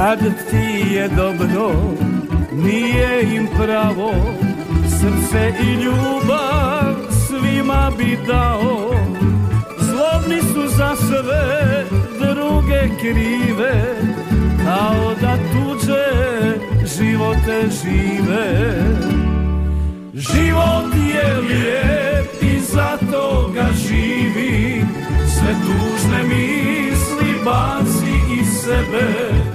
Kad ti je dobro, nije im pravo, srce i ljubav svima bi dao. Zlobni su za sve druge krive, kao da tuđe živote žive. Život je lijep i zato ga živi Sve tužne misli baci iz sebe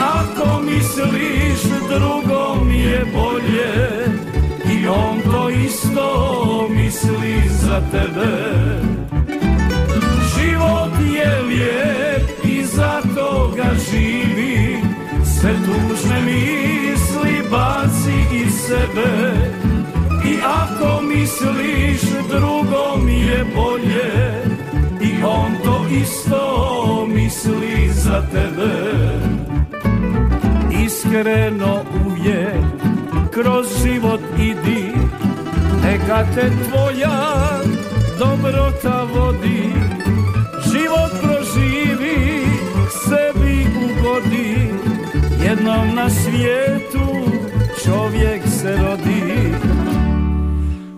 ako misliš drugom je bolje I on to isto misli za tebe. Život je lijep i zato ga živi Sve tužne misli baci iz sebe. I ako misliš drugom je bolje I on to isto misli za tebe Iskreno uvijek kroz život idi Neka te tvoja dobrota vodi Život proživi, sebi ugodi Jednom na svijetu čovjek se rodi.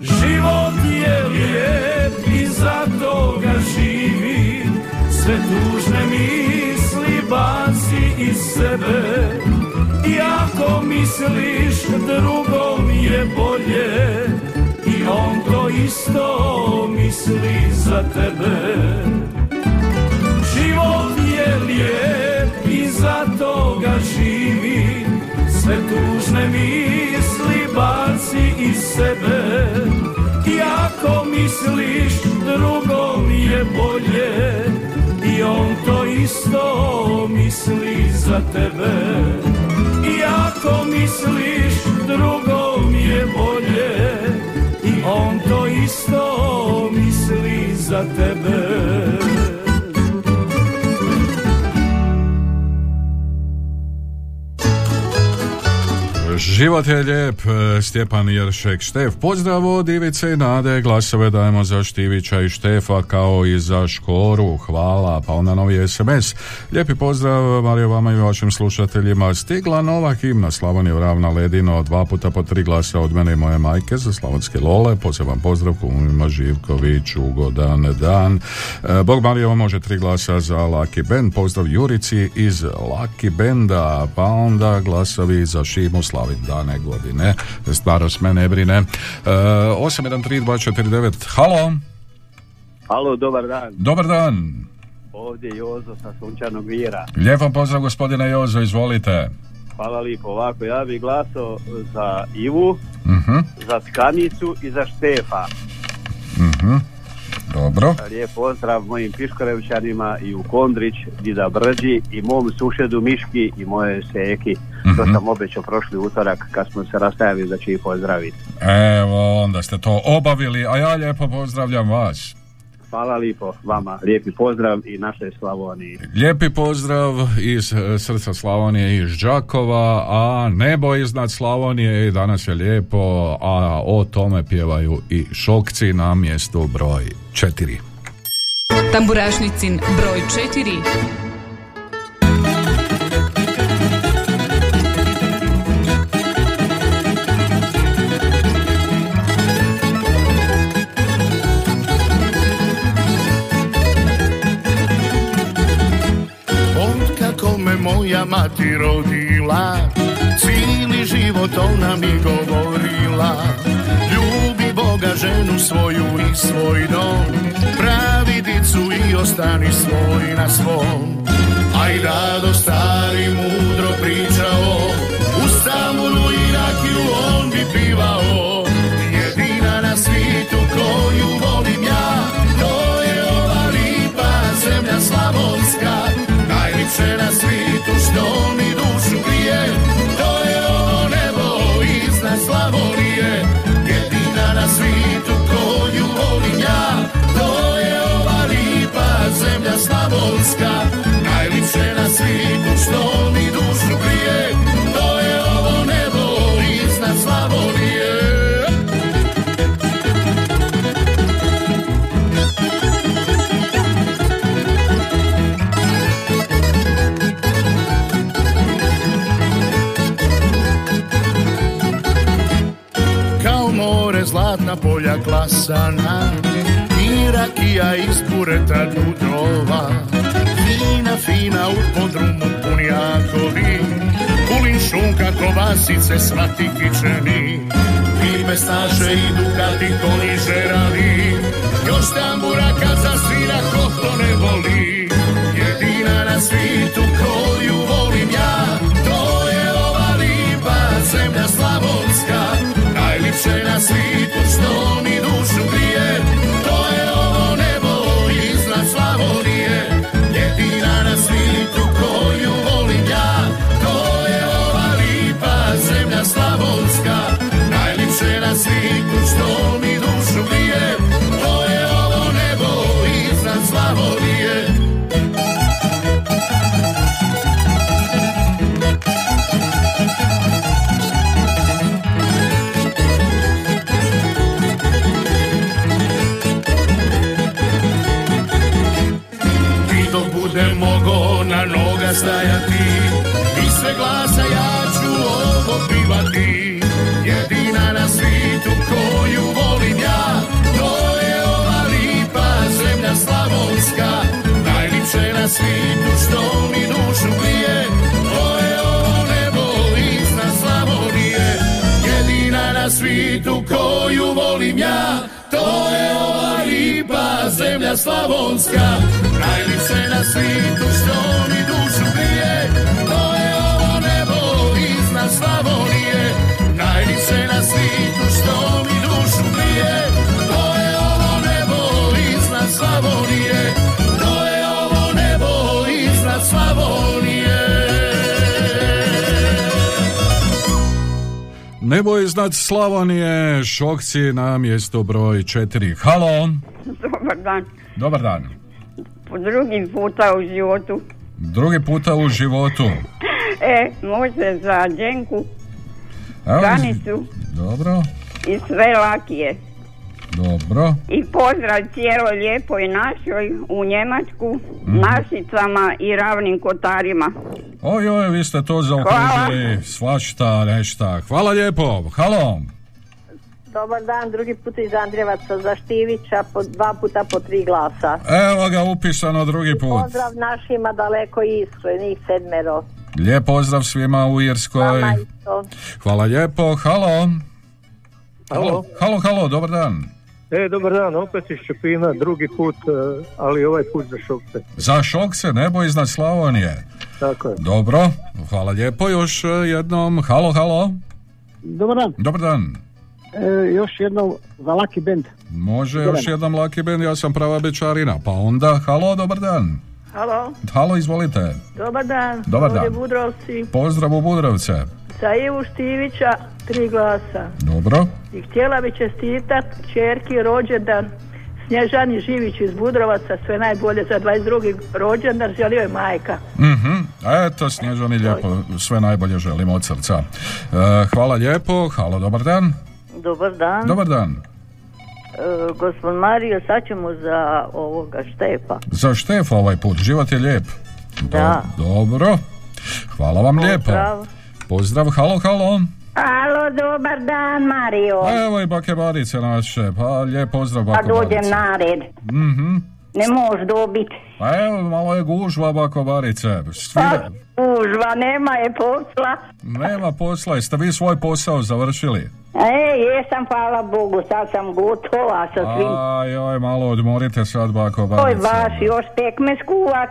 Život je lijep i zato ga živi Sve tužne misli baci iz sebe I ako misliš drugom je bolje I on to isto misli za tebe. Život je lijep i zato ga živi Sve tužne misli baci iz sebe. I ako misliš drugom je bolje I on to isto misli za tebe ako misliš drugom je bolje. I on to isto misli za tebe Život je lijep, e, Stjepan Jeršek. Štef. Pozdrav od Ivice i Nade, glasove dajemo za Štivića i Štefa kao i za Škoru, hvala, pa onda novi SMS. Lijepi pozdrav Mario vama i vašim slušateljima. Stigla nova himna Slavonije ravna ledino, dva puta po tri glasa od mene i moje majke za slavonske lole, poseban pozdrav kumima Živković, ugodan dan. E, Bog Mario može tri glasa za Laki Band, pozdrav Jurici iz Laki Benda, pa onda glasovi za Šimu Slavin dane godine. Starost me ne brine. E, 813249, halo? Halo, dobar dan. Dobar dan. Ovdje je Jozo sa Sunčanog Vira. Lijepo pozdrav gospodine Jozo, izvolite. Hvala lijepo. Ovako, ja bih glasao za Ivu, Mhm, za Tkanicu i za Štefa. mhm. Dobro. Lijep pozdrav mojim Piškorevčanima i u Kondrić, Dida Brđi i mom sušedu Miški i moje seki. To Mhm. sam obećao prošli utorak kad smo se rastajali da će ih pozdraviti. Evo, onda ste to obavili, a ja lijepo pozdravljam vas. Hvala lijepo vama. Lijepi pozdrav i našoj Slavoniji. Lijepi pozdrav iz e, srca Slavonije iz Đakova, a nebo iznad Slavonije i danas je lijepo, a o tome pjevaju i šokci na mjestu broj četiri. Tamburašnicin broj 4. rodila. Cijeli život ona mi govorila. Ljubi Boga ženu svoju i svoj dom. Pravi dicu i ostani svoj na svom. Aj rado stari mudro pričao U Stambulu i rakiju on bi pivao. Jedina na svijetu koju volim ja klasana I rakija iz bureta dudrova. Fina, fina u podrumu punjakovi Kulin šunka, kobasice, svati kičeni. I pestaše i dukati konji žerali Još tambura kad zasvira ko to ne voli. Jedina na svijetu koju volim ja To je ova lipa zemlja slavonska Najlipše na svijetu što stajati I sve glasa ja ću ovo pivati. Jedina na svijetu koju volim ja To je ova lipa zemlja slavonska. Najlipše na svijetu što mi dušu grije To je ovo nebo iznad Slavonije. Jedina na svijetu koju volim ja To je ova lipa zemlja slavonska. Najlipše na svijetu što mi Svijetu što mi dušu grije To je ovo nebo iznad Slavonije To je ovo nebo iznad Slavonije Nebo iznad Slavonije, Šokci na mjesto broj četiri. Halo, Dobar dan. dobar dan. Po drugi puta u životu. Drugi puta u životu. E, može za Đenku, Evo, Danicu Dobro, i sve lakije. dobro. I pozdrav cijelo lijepoj našoj u Njemačku, Našicama i ravnim kotarima. Oj, oj, vi ste to zaokružili, svašta, nešta. Hvala lijepo, halo. Dobar dan, drugi put iz Andrijevaca za Štivića, po dva puta po tri glasa. Evo ga upisano drugi put. Pozdrav našima daleko njih sedmero. Lijep pozdrav svima u Irskoj. Vama Hvala lijepo, halo. Halo, halo, halo, dobar dan. E, dobar dan, opet iz Čepina, drugi put, e, ali ovaj put za šokce. Za Šokce, nebo iznad Slavonije. Tako je. Dobro, hvala lijepo još e, jednom. Halo, halo. Dobar dan. Dobar dan. E, još jednom za Lucky Band. Može Dobar još jedan Lucky Band, ja sam prava bečarina. Pa onda, halo, dobar dan. Halo, Halo, izvolite. dobar dan. Dobar dan. Budrovci. Pozdrav u Budrovce. Za Ivu Štivića tri glasa. Dobro. I htjela bi čestitat čerki rođendan Snježani Živić iz Budrovaca, sve najbolje za 22. rođendan, želio je majka. Mhm. Eto, Snježani, lijepo, sve najbolje želim od srca. E, hvala lijepo, halo, dobar dan. Dobar dan. Dobar dan. E, gospod Mario, sad ćemo za ovoga Štefa. Za Štefa ovaj put, život je lijep. Do- Da. Dobro. Hvala vam lijepo. Pozdrav. Pozdrav, halo, halo. Alo, dobar dan, Mario. Pa evo i bake Barice naše, pa lijep pozdrav Pa bako dođem Barice. na red. Mhm. Ne moš dobit. Pa evo, malo je gužva bako Barice. Svira, Užva, nema je posla. nema posla, jeste vi svoj posao završili? E, jesam, hvala Bogu, sad sam gotova sa svim. Aj, oj, malo odmorite sad bako Oj, Barice. baš još pekme skuvat.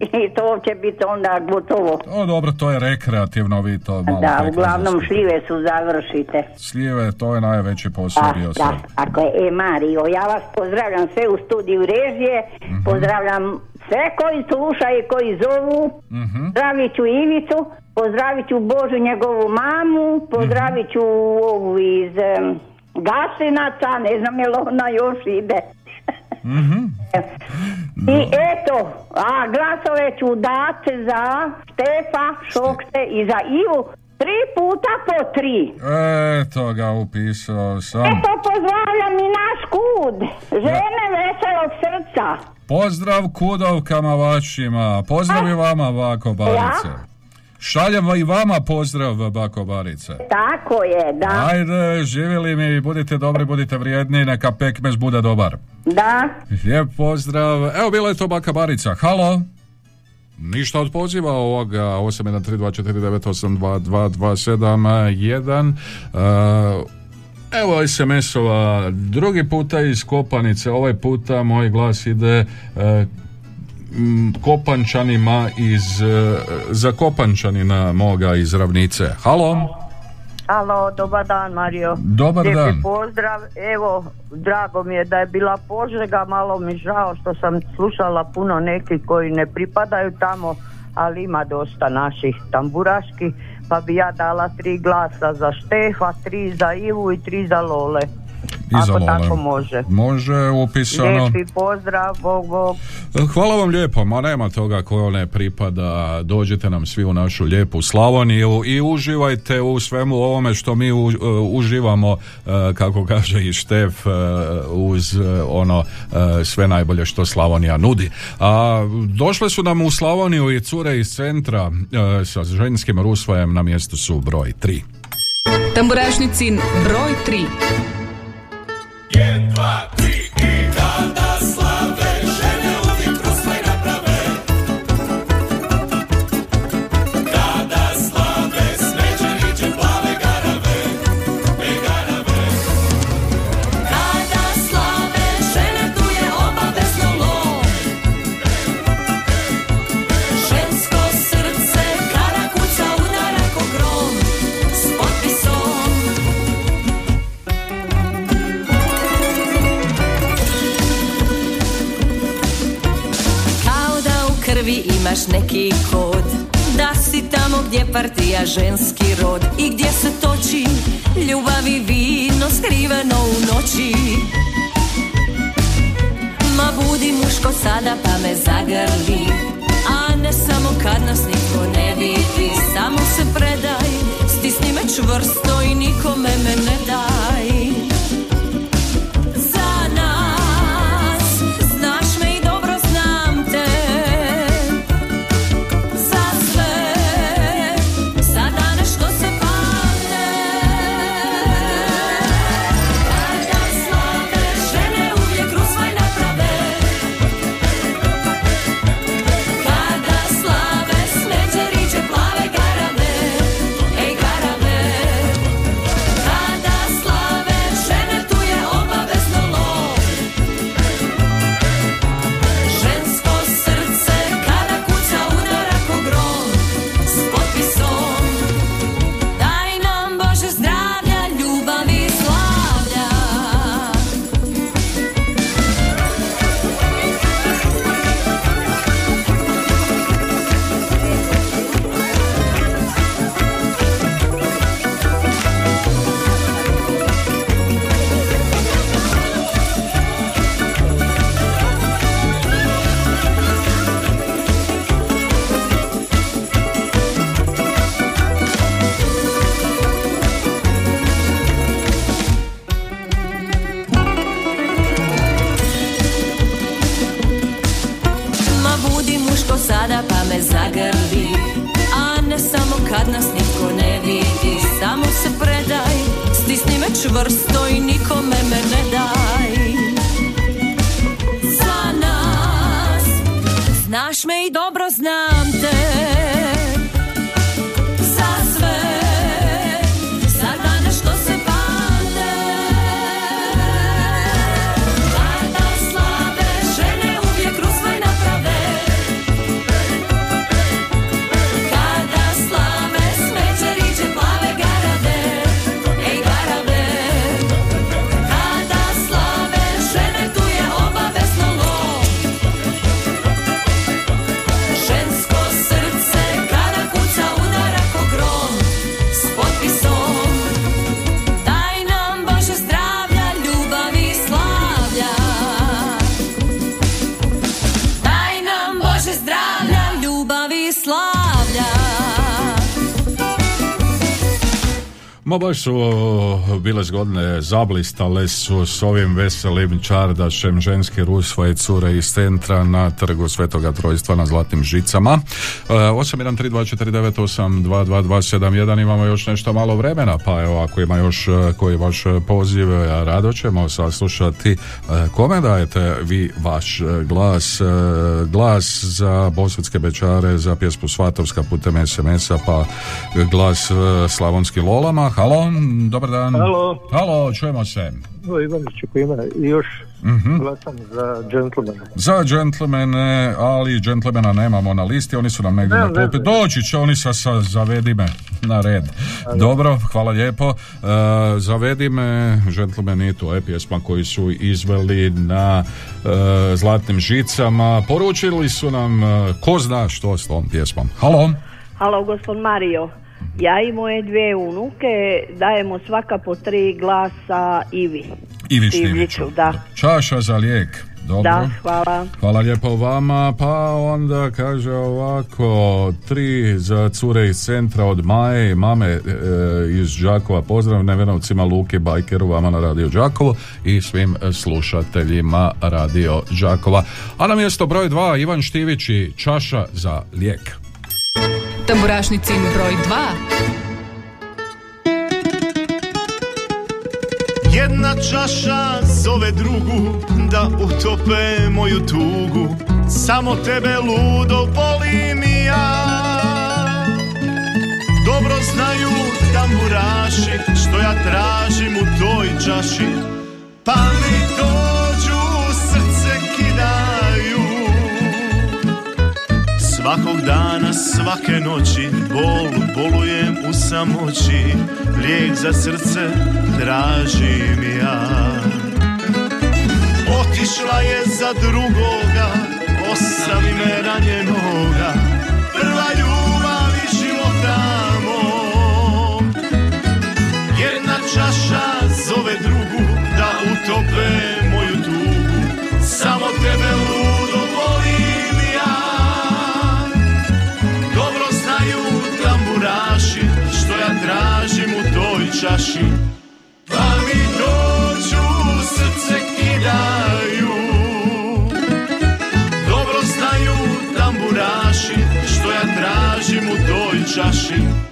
I to će biti onda gotovo. O, dobro, to je rekreativno, vi to malo Da, uglavnom šljive su završite. Slive, to je najveći posao Da, bio da, sad. tako je. E, Mario, ja vas pozdravljam sve u studiju režije, Mhm. pozdravljam sve koji slušaju i koji zovu, Mhm. pozdravit ću Ivicu, pozdravit ću Božu njegovu mamu, pozdravit ću ovu iz em, Gasinaca, ne znam je li ona još ide. Mhm. I eto, a glasove ću dati za Štefa, Šokte i za Ivu tri puta po tri. Eto ga upisao sam. Eto pozdravljam i naš kud, žene veselog srca. Pozdrav kudovkama vašima. Pozdrav i vama, Bako Barice. Šaljem i vama pozdrav, Bako Barice. Tako je, da, Ajde, živjeli mi i budite dobri, budite vrijedni, neka pekmez bude dobar. da. Lijep pozdrav. Evo, bila je to Baka Barica. Halo? Ništa od poziva ovoga 813249822271 uh, Evo SMS-ova drugi puta iz Kopanice, ovaj puta moj glas ide e, m, Kopančanima iz e, za Kopančanina moga iz Ravnice. Halo? Alo, dobar dan Mario. Dobar Lijepi dan. pozdrav. Evo, drago mi je da je bila Požega, malo mi žao što sam slušala puno nekih koji ne pripadaju tamo, ali ima dosta naših tamburaških, pa bi ja dala tri glasa za Štefa, tri za Ivu i tri za Lole. I za Ako tako može. Može, upisano. Lijepi pozdrav, Bog, Bog. Hvala vam lijepo, ma nema toga ko ne pripada, dođite nam svi u našu lijepu Slavoniju i uživajte u svemu ovome što mi u- uživamo, e, kako kaže i Štef, e, uz e, ono e, sve najbolje što Slavonija nudi. A došle su nam u Slavoniju i cure iz centra e, sa ženskim rusvajem na mjestu su broj 3. Tamburašnicin broj 3. 1, 2, 3 и да, да. Imaš neki kod. Da si tamo gdje partija ženski rod I gdje se toči ljubav i vino skriveno u noći. Ma budi muško sada pa me zagrli A ne samo kad nas niko ne vidi. Samo se predaj, stisni me čvrsto i nikome me ne daj Baš su bile zgodne, zablistale su s ovim veselim čardašem ženske rusvoje cure iz centra na trgu Svetoga Trojstva na Zlatnim žicama. E, 813249822271 imamo još nešto malo vremena, pa evo ako ima još e, koji vaš poziv, e, rado ćemo saslušati e, kome dajete vi vaš e, glas, e, glas za Bosutske bečare, za pjesmu Svatovska putem SMS-a, pa glas e, Slavonskim Lolama. Halo, dobar dan. Halo. Halo, čujemo se. Ivanić ima još Mhm. glasam za džentlmena. Za džentlmene, ali džentlmena nemamo na listi, oni su nam negdje Ne, na klupi. ne. Doći će oni sa, sa zavedi me na red. Dobro, hvala lijepo. E, zavedi me, džentlmeni, to je pjesma koju su izveli na e, Zlatnim žicama. Poručili su nam e, ko zna što s tom pjesmom. Halo? Halo, gospod Mario. Ja i moje dvije unuke dajemo svaka po tri glasa Ivi. Ivi Štiviću. da. Čaša za lijek. Dobro. Da, hvala. Hvala lijepo vama, pa onda kaže ovako, tri za cure iz centra od Maje i mame e, iz Đakova, pozdrav Nevenovcima, Luki, Bajkeru, vama na Radio Đakovo i svim slušateljima Radio Đakova. A na mjesto broj dva, Ivan Štivić i Čaša za lijek. Tamburašnicin broj 2. Jedna čaša zove drugu da utope moju tugu. Samo tebe ludo volim i ja. Dobro znaju tamburaši što ja tražim u toj čaši. Pa mi dođu Svakog dana, svake noći Bol, bolujem u samoći Lijek za srce tražim ja. Otišla je za drugoga Ostavi me ranjenoga Prva ljubav i života mog Jedna čaša zove drugu Da utope čaši Pa mi dođu srce kidaju. Dobro znaju tamburaši što ja tražim u toj čaši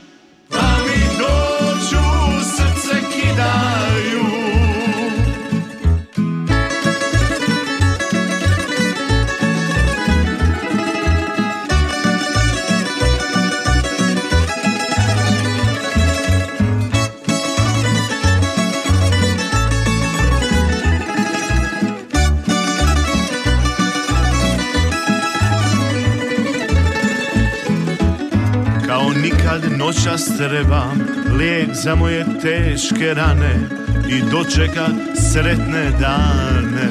Kao nikad noćas trebam lijek za moje teške rane i dočekat sretne dane.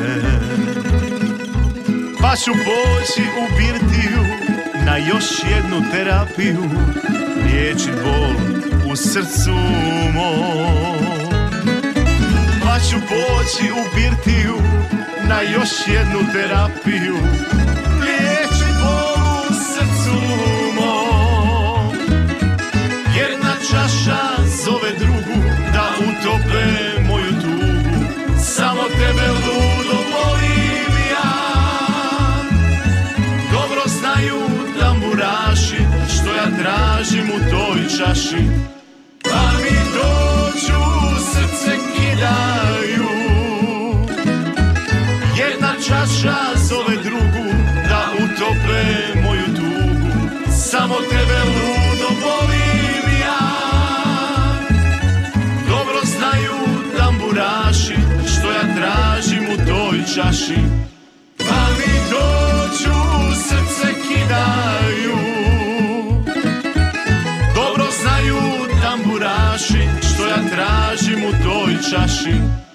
Pa ću poći u birtiju na još jednu terapiju, liječit bol u srcu mom. Pa ću poći u birtiju na još jednu terapiju, da utope moju tugu Samo tebe ludo volim ja. Dobro znaju tamburaši što ja tražim u toj čaši Pa mi dođu srce kidaju. Jedna čaša zove drugu da utope moju tugu Samo tebe ludo čaši Pa mi dođu srce kidaju. Dobro znaju tamburaši što ja tražim u toj čaši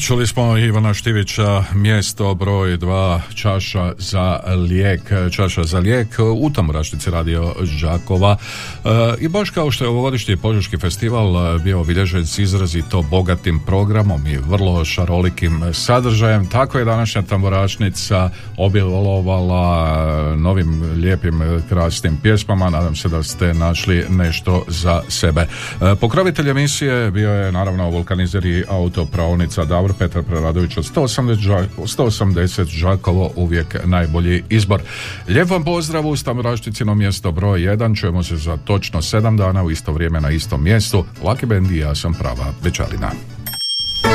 čuli smo Ivana Štivića, mjesto broj dva, čaša za lijek, čaša za lijek u Tamburašnici radio Žakova. E, I baš kao što je ovogodišnji Požeški festival bio obilježen s izrazito bogatim programom i vrlo šarolikim sadržajem, tako je današnja Tamburašnica objelovala novim lijepim krasnim pjesmama. Nadam se da ste našli nešto za sebe. E, Pokrovitelj emisije bio je naravno vulkanizer i autopravnica Davor Petar Preradović od 180, Ža- 180 Žakovo uvijek najbolji izbor. Lijep vam pozdrav u Stambrašticino mjesto broj 1. Čujemo se za točno 7 dana u isto vrijeme na istom mjestu. Laki Band i ja sam prava Bečarina.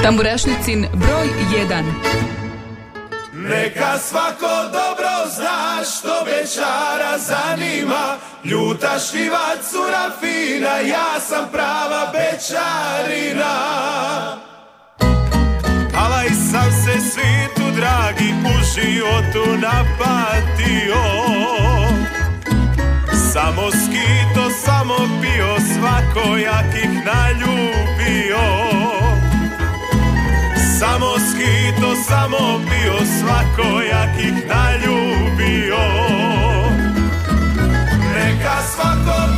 Tamburašnicin broj 1. Neka svako dobro zna što bečara zanima Ljuta štiva cura fina, ja sam prava bečarina Alaj sam se svitu dragi u životu napatio. Samo skito, samo pio, svakojakih naljubio. Samo skito, samo bio svakojakih naljubio. Neka svako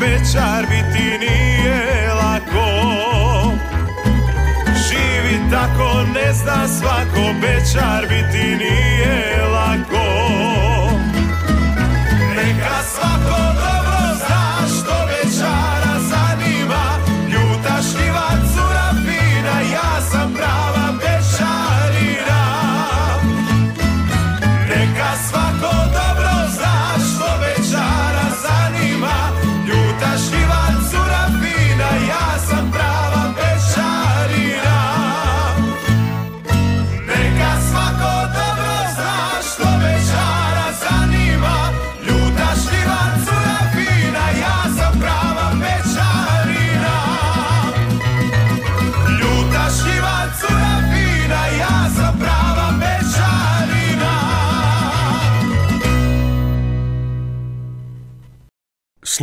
Bečar biti nije lako. Živit tako ne zna svako Bečar biti nije